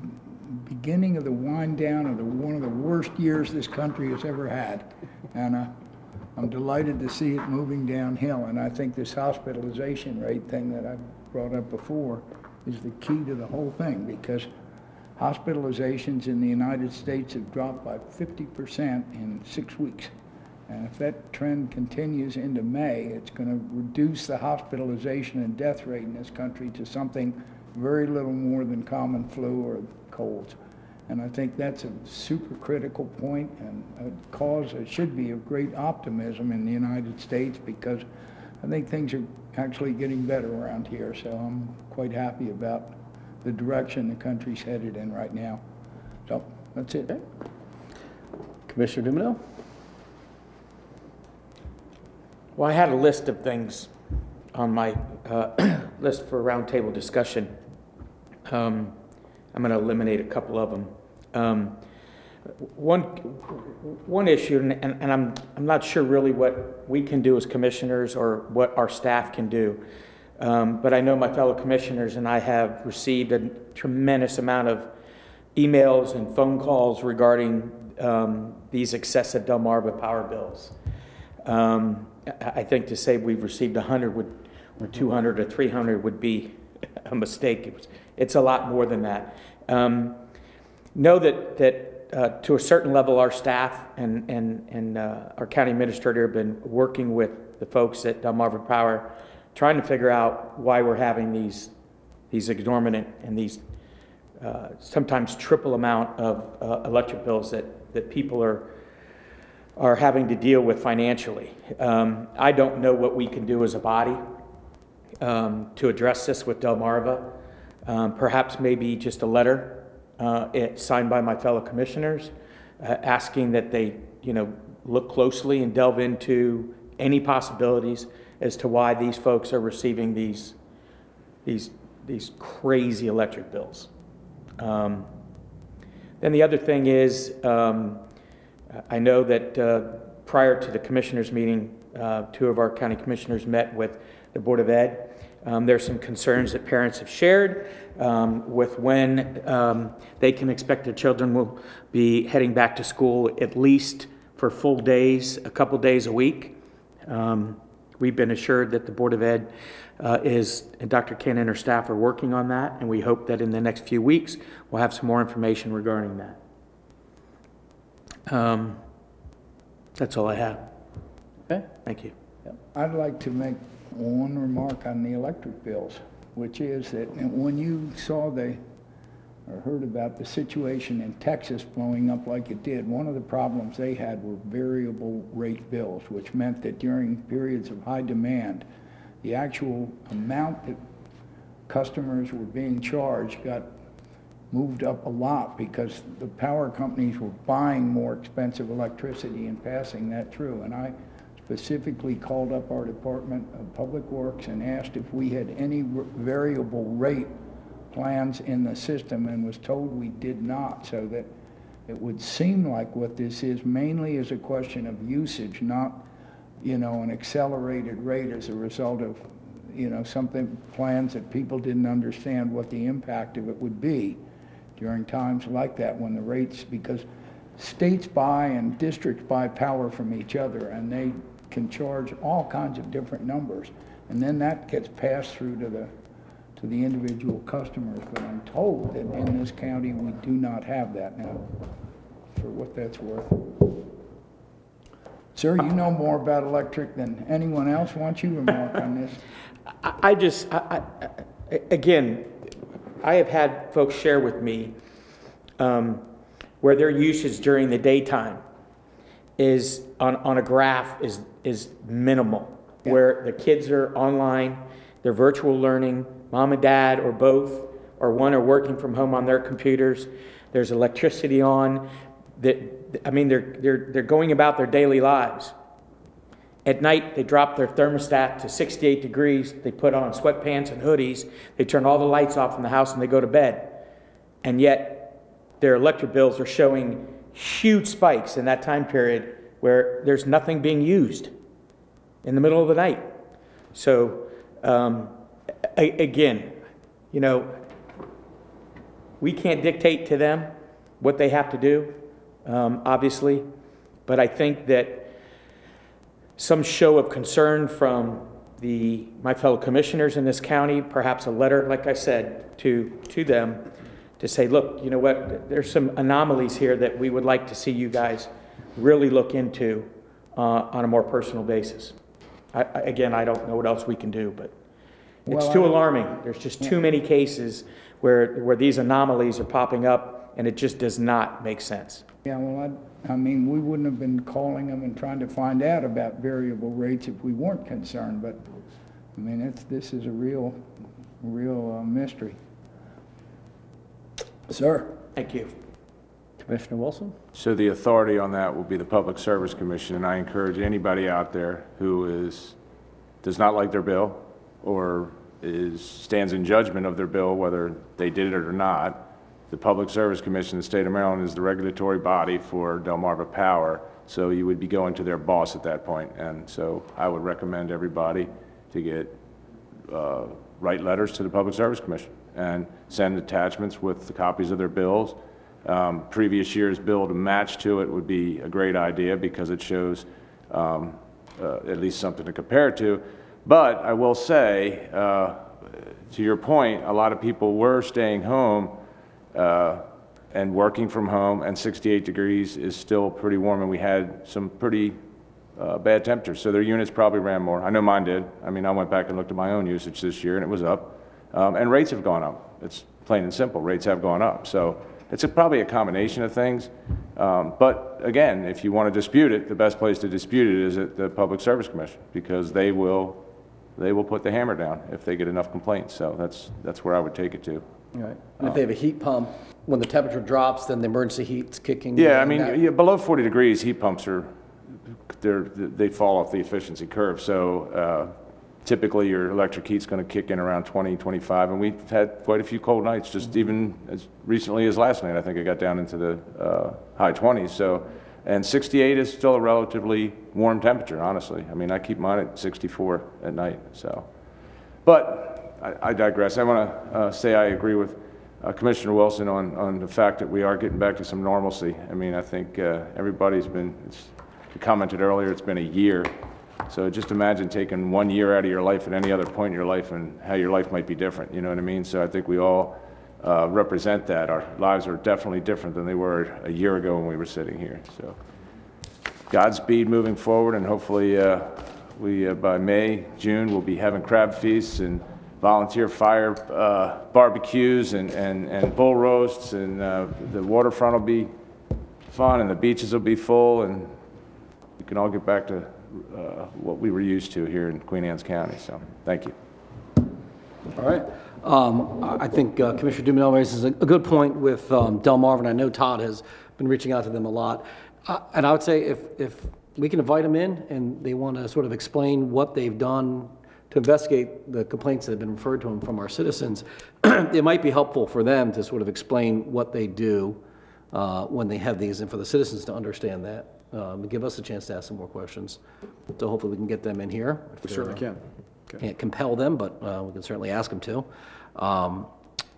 beginning of the wind down of the, one of the worst years this country has ever had. And uh, I'm delighted to see it moving downhill, and I think this hospitalization rate thing that I brought up before is the key to the whole thing, because hospitalizations in the United States have dropped by 50% in six weeks. And if that trend continues into May, it's going to reduce the hospitalization and death rate in this country to something very little more than common flu or colds. And I think that's a super critical point and a cause, it should be of great optimism in the United States because I think things are actually getting better around here. So I'm quite happy about the direction the country's headed in right now. So that's it. Commissioner Dumenil? Well, I had a list of things on my uh, list for roundtable discussion. Um, I'm going to eliminate a couple of them. Um, One, one issue, and, and I'm, I'm not sure really what we can do as commissioners or what our staff can do. Um, But I know my fellow commissioners and I have received a tremendous amount of emails and phone calls regarding um, these excessive Delmarva power bills. Um, I I think to say we've received 100 would, or 200 or 300 would be a mistake. It was- It's a lot more than that. Um, Know that, that uh, to a certain level, our staff and, and, and uh, our county administrator have been working with the folks at Delmarva Power, trying to figure out why we're having these, these exorbitant and these uh, sometimes triple amount of uh, electric bills that, that people are, are having to deal with financially. Um, I don't know what we can do as a body um, to address this with Delmarva. Um, Perhaps maybe just a letter uh, it- signed by my fellow commissioners, uh, asking that they, you know, look closely and delve into any possibilities as to why these folks are receiving these, these, these crazy electric bills. Um, Then the other thing is, um, I know that uh, prior to the commissioners' meeting, uh, two of our county commissioners met with the Board of Ed. Um, There's some concerns that parents have shared um, with when um, they can expect their children will be heading back to school at least for full days, a couple days a week. Um, We've been assured that the Board of Ed uh, is, and Dr. Kane and her staff are working on that, and we hope that in the next few weeks, we'll have some more information regarding that. Um, That's all I have. Okay. Thank you. I'd like to make one remark on the electric bills, which is that when you saw the, or heard about the situation in Texas blowing up like it did, one of the problems they had were variable rate bills, which meant that during periods of high demand, the actual amount that customers were being charged got moved up a lot because the power companies were buying more expensive electricity and passing that through. And I specifically called up our Department of Public Works and asked if we had any r- variable rate plans in the system and was told we did not, so that it would seem like what this is mainly is a question of usage, not, you know, an accelerated rate as a result of, you know, something, plans that people didn't understand what the impact of it would be during times like that when the rates, because states buy and districts buy power from each other and they can charge all kinds of different numbers. And then that gets passed through to the, to the individual customers, but I'm told that in this county, we do not have that now, for what that's worth. Sir, you know more about electric than anyone else. Why don't you remark on this? I just, I, I- again, I have had folks share with me um, where their usage during the daytime is, on, on a graph, is, is minimal. Where the kids are online, they're virtual learning, mom and dad or both, or one are working from home on their computers, there's electricity on, that, I mean, they're, they're, they're going about their daily lives. At night, they drop their thermostat to 68 degrees. They put on sweatpants and hoodies. They turn all the lights off in the house and they go to bed. And yet, their electric bills are showing huge spikes in that time period where there's nothing being used in the middle of the night. So, um, a- again, you know, we can't dictate to them what they have to do, um, obviously, but I think that some show of concern from the, my fellow commissioners in this county, perhaps a letter, like I said, to, to them, to say, look, you know what, there's some anomalies here that we would like to see you guys really look into uh, on a more personal basis. I, I- again, I don't know what else we can do, but it's Well, too I- alarming. There's just too many cases where, where these anomalies are popping up, and it just does not make sense. Yeah, well, I, I mean, we wouldn't have been calling them and trying to find out about variable rates if we weren't concerned, but, I mean, it's, this is a real, real uh, mystery. Sir? Thank you. Commissioner Wilson? So the authority on that will be the Public Service Commission, and I encourage anybody out there who is, does not like their bill, or is, stands in judgment of their bill, whether they did it or not, the Public Service Commission in the state of Maryland is the regulatory body for Delmarva Power, so you would be going to their boss at that point. And so I would recommend everybody to get uh, write letters to the Public Service Commission and send attachments with the copies of their bills. Um, Previous year's bill to match to it would be a great idea because it shows um, uh, at least something to compare to. But I will say, uh, to your point, a lot of people were staying home uh, and working from home, and 68 degrees is still pretty warm, and we had some pretty uh, bad temperatures, so their units probably ran more. I know mine did. I mean, I went back and looked at my own usage this year, and it was up. Um, And rates have gone up. It's plain and simple, rates have gone up. So it's a- probably a combination of things. Um, But again, if you want to dispute it, the best place to dispute it is at the Public Service Commission, because they will, they will put the hammer down if they get enough complaints. So that's, that's where I would take it to. Right. And if they have a heat pump, when the temperature drops, then the emergency heat's kicking. Yeah, I in, mean, that- yeah, below 40 degrees, heat pumps are, they're, they fall off the efficiency curve. So uh, typically, your electric heat's going to kick in around 20, 25, and we've had quite a few cold nights, just even as recently as last night. I think it got down into the uh, high 20s, so, and 68 is still a relatively warm temperature, honestly. I mean, I keep mine at 64 at night, so. But I I digress. I want to say I agree with uh, Commissioner Wilson on, on the fact that we are getting back to some normalcy. I mean, I think uh, everybody's been, it's- you commented earlier, it's been a year. So just imagine taking one year out of your life at any other point in your life and how your life might be different, you know what I mean? So I think we all uh, represent that. Our lives are definitely different than they were a year ago when we were sitting here, so. Godspeed moving forward, and hopefully, uh, we, uh, by May, June, we'll be having crab feasts and volunteer fire uh, barbecues and, and, and bull roasts, and uh, the waterfront will be fun, and the beaches will be full, and we can all get back to uh, what we were used to here in Queen Anne's County, so, thank you. All right. Um, I think uh, Commissioner Dumenil raises a good point with um, and I know Todd has been reaching out to them a lot. Uh, And I would say if, if we can invite them in and they want to sort of explain what they've done to investigate the complaints that have been referred to them from our citizens, it might be helpful for them to sort of explain what they do uh, when they have these, and for the citizens to understand that. Um, Give us a chance to ask some more questions. So hopefully we can get them in here. We certainly can. Can't compel them, but uh, we can certainly ask them to. Um,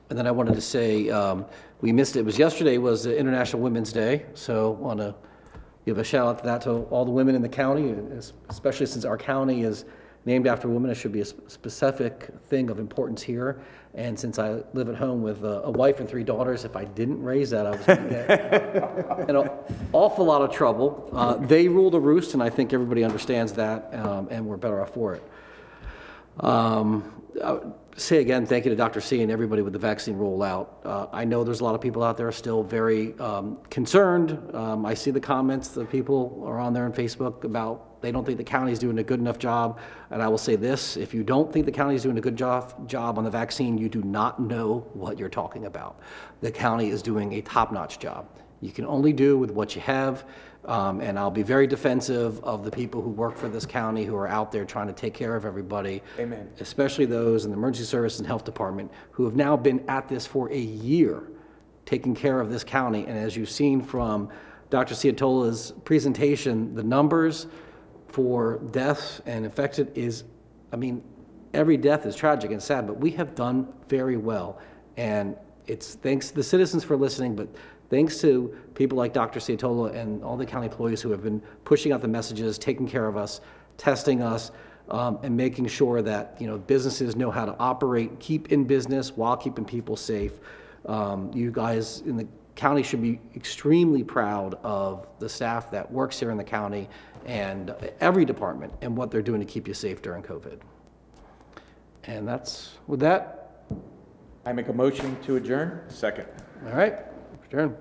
And then I wanted to say, um, we missed, it was yesterday was the International Women's Day, so want to give a shout out to that to all the women in the county, es- especially since our county is named after a woman, it should be a sp- specific thing of importance here. And since I live at home with a, a wife and three daughters, if I didn't raise that, I was going to get in an awful lot of trouble. Uh, they rule the roost, and I think everybody understands that, um, and we're better off for it. Um, would Say again, thank you to Dr. C and everybody with the vaccine rollout. Uh, I know there's a lot of people out there still very um, concerned. Um, I see the comments that people are on there on Facebook about they don't think the county's doing a good enough job. And I will say this, if you don't think the county's doing a good job, job on the vaccine, you do not know what you're talking about. The county is doing a top-notch job. You can only do with what you have. Um, and I'll be very defensive of the people who work for this county who are out there trying to take care of everybody. Amen. Especially those in the emergency service and health department who have now been at this for a year, taking care of this county. And as you've seen from Dr. Ciotola's presentation, the numbers for deaths and infected is, I mean, every death is tragic and sad, but we have done very well. And it's thanks to the citizens for listening, but thanks to people like Dr. Ciotola and all the county employees who have been pushing out the messages, taking care of us, testing us, um, and making sure that, you know, businesses know how to operate, keep in business while keeping people safe. Um, You guys in the county should be extremely proud of the staff that works here in the county and every department and what they're doing to keep you safe during COVID. And that's, with that, I make a motion to adjourn? Second. all right, adjourn.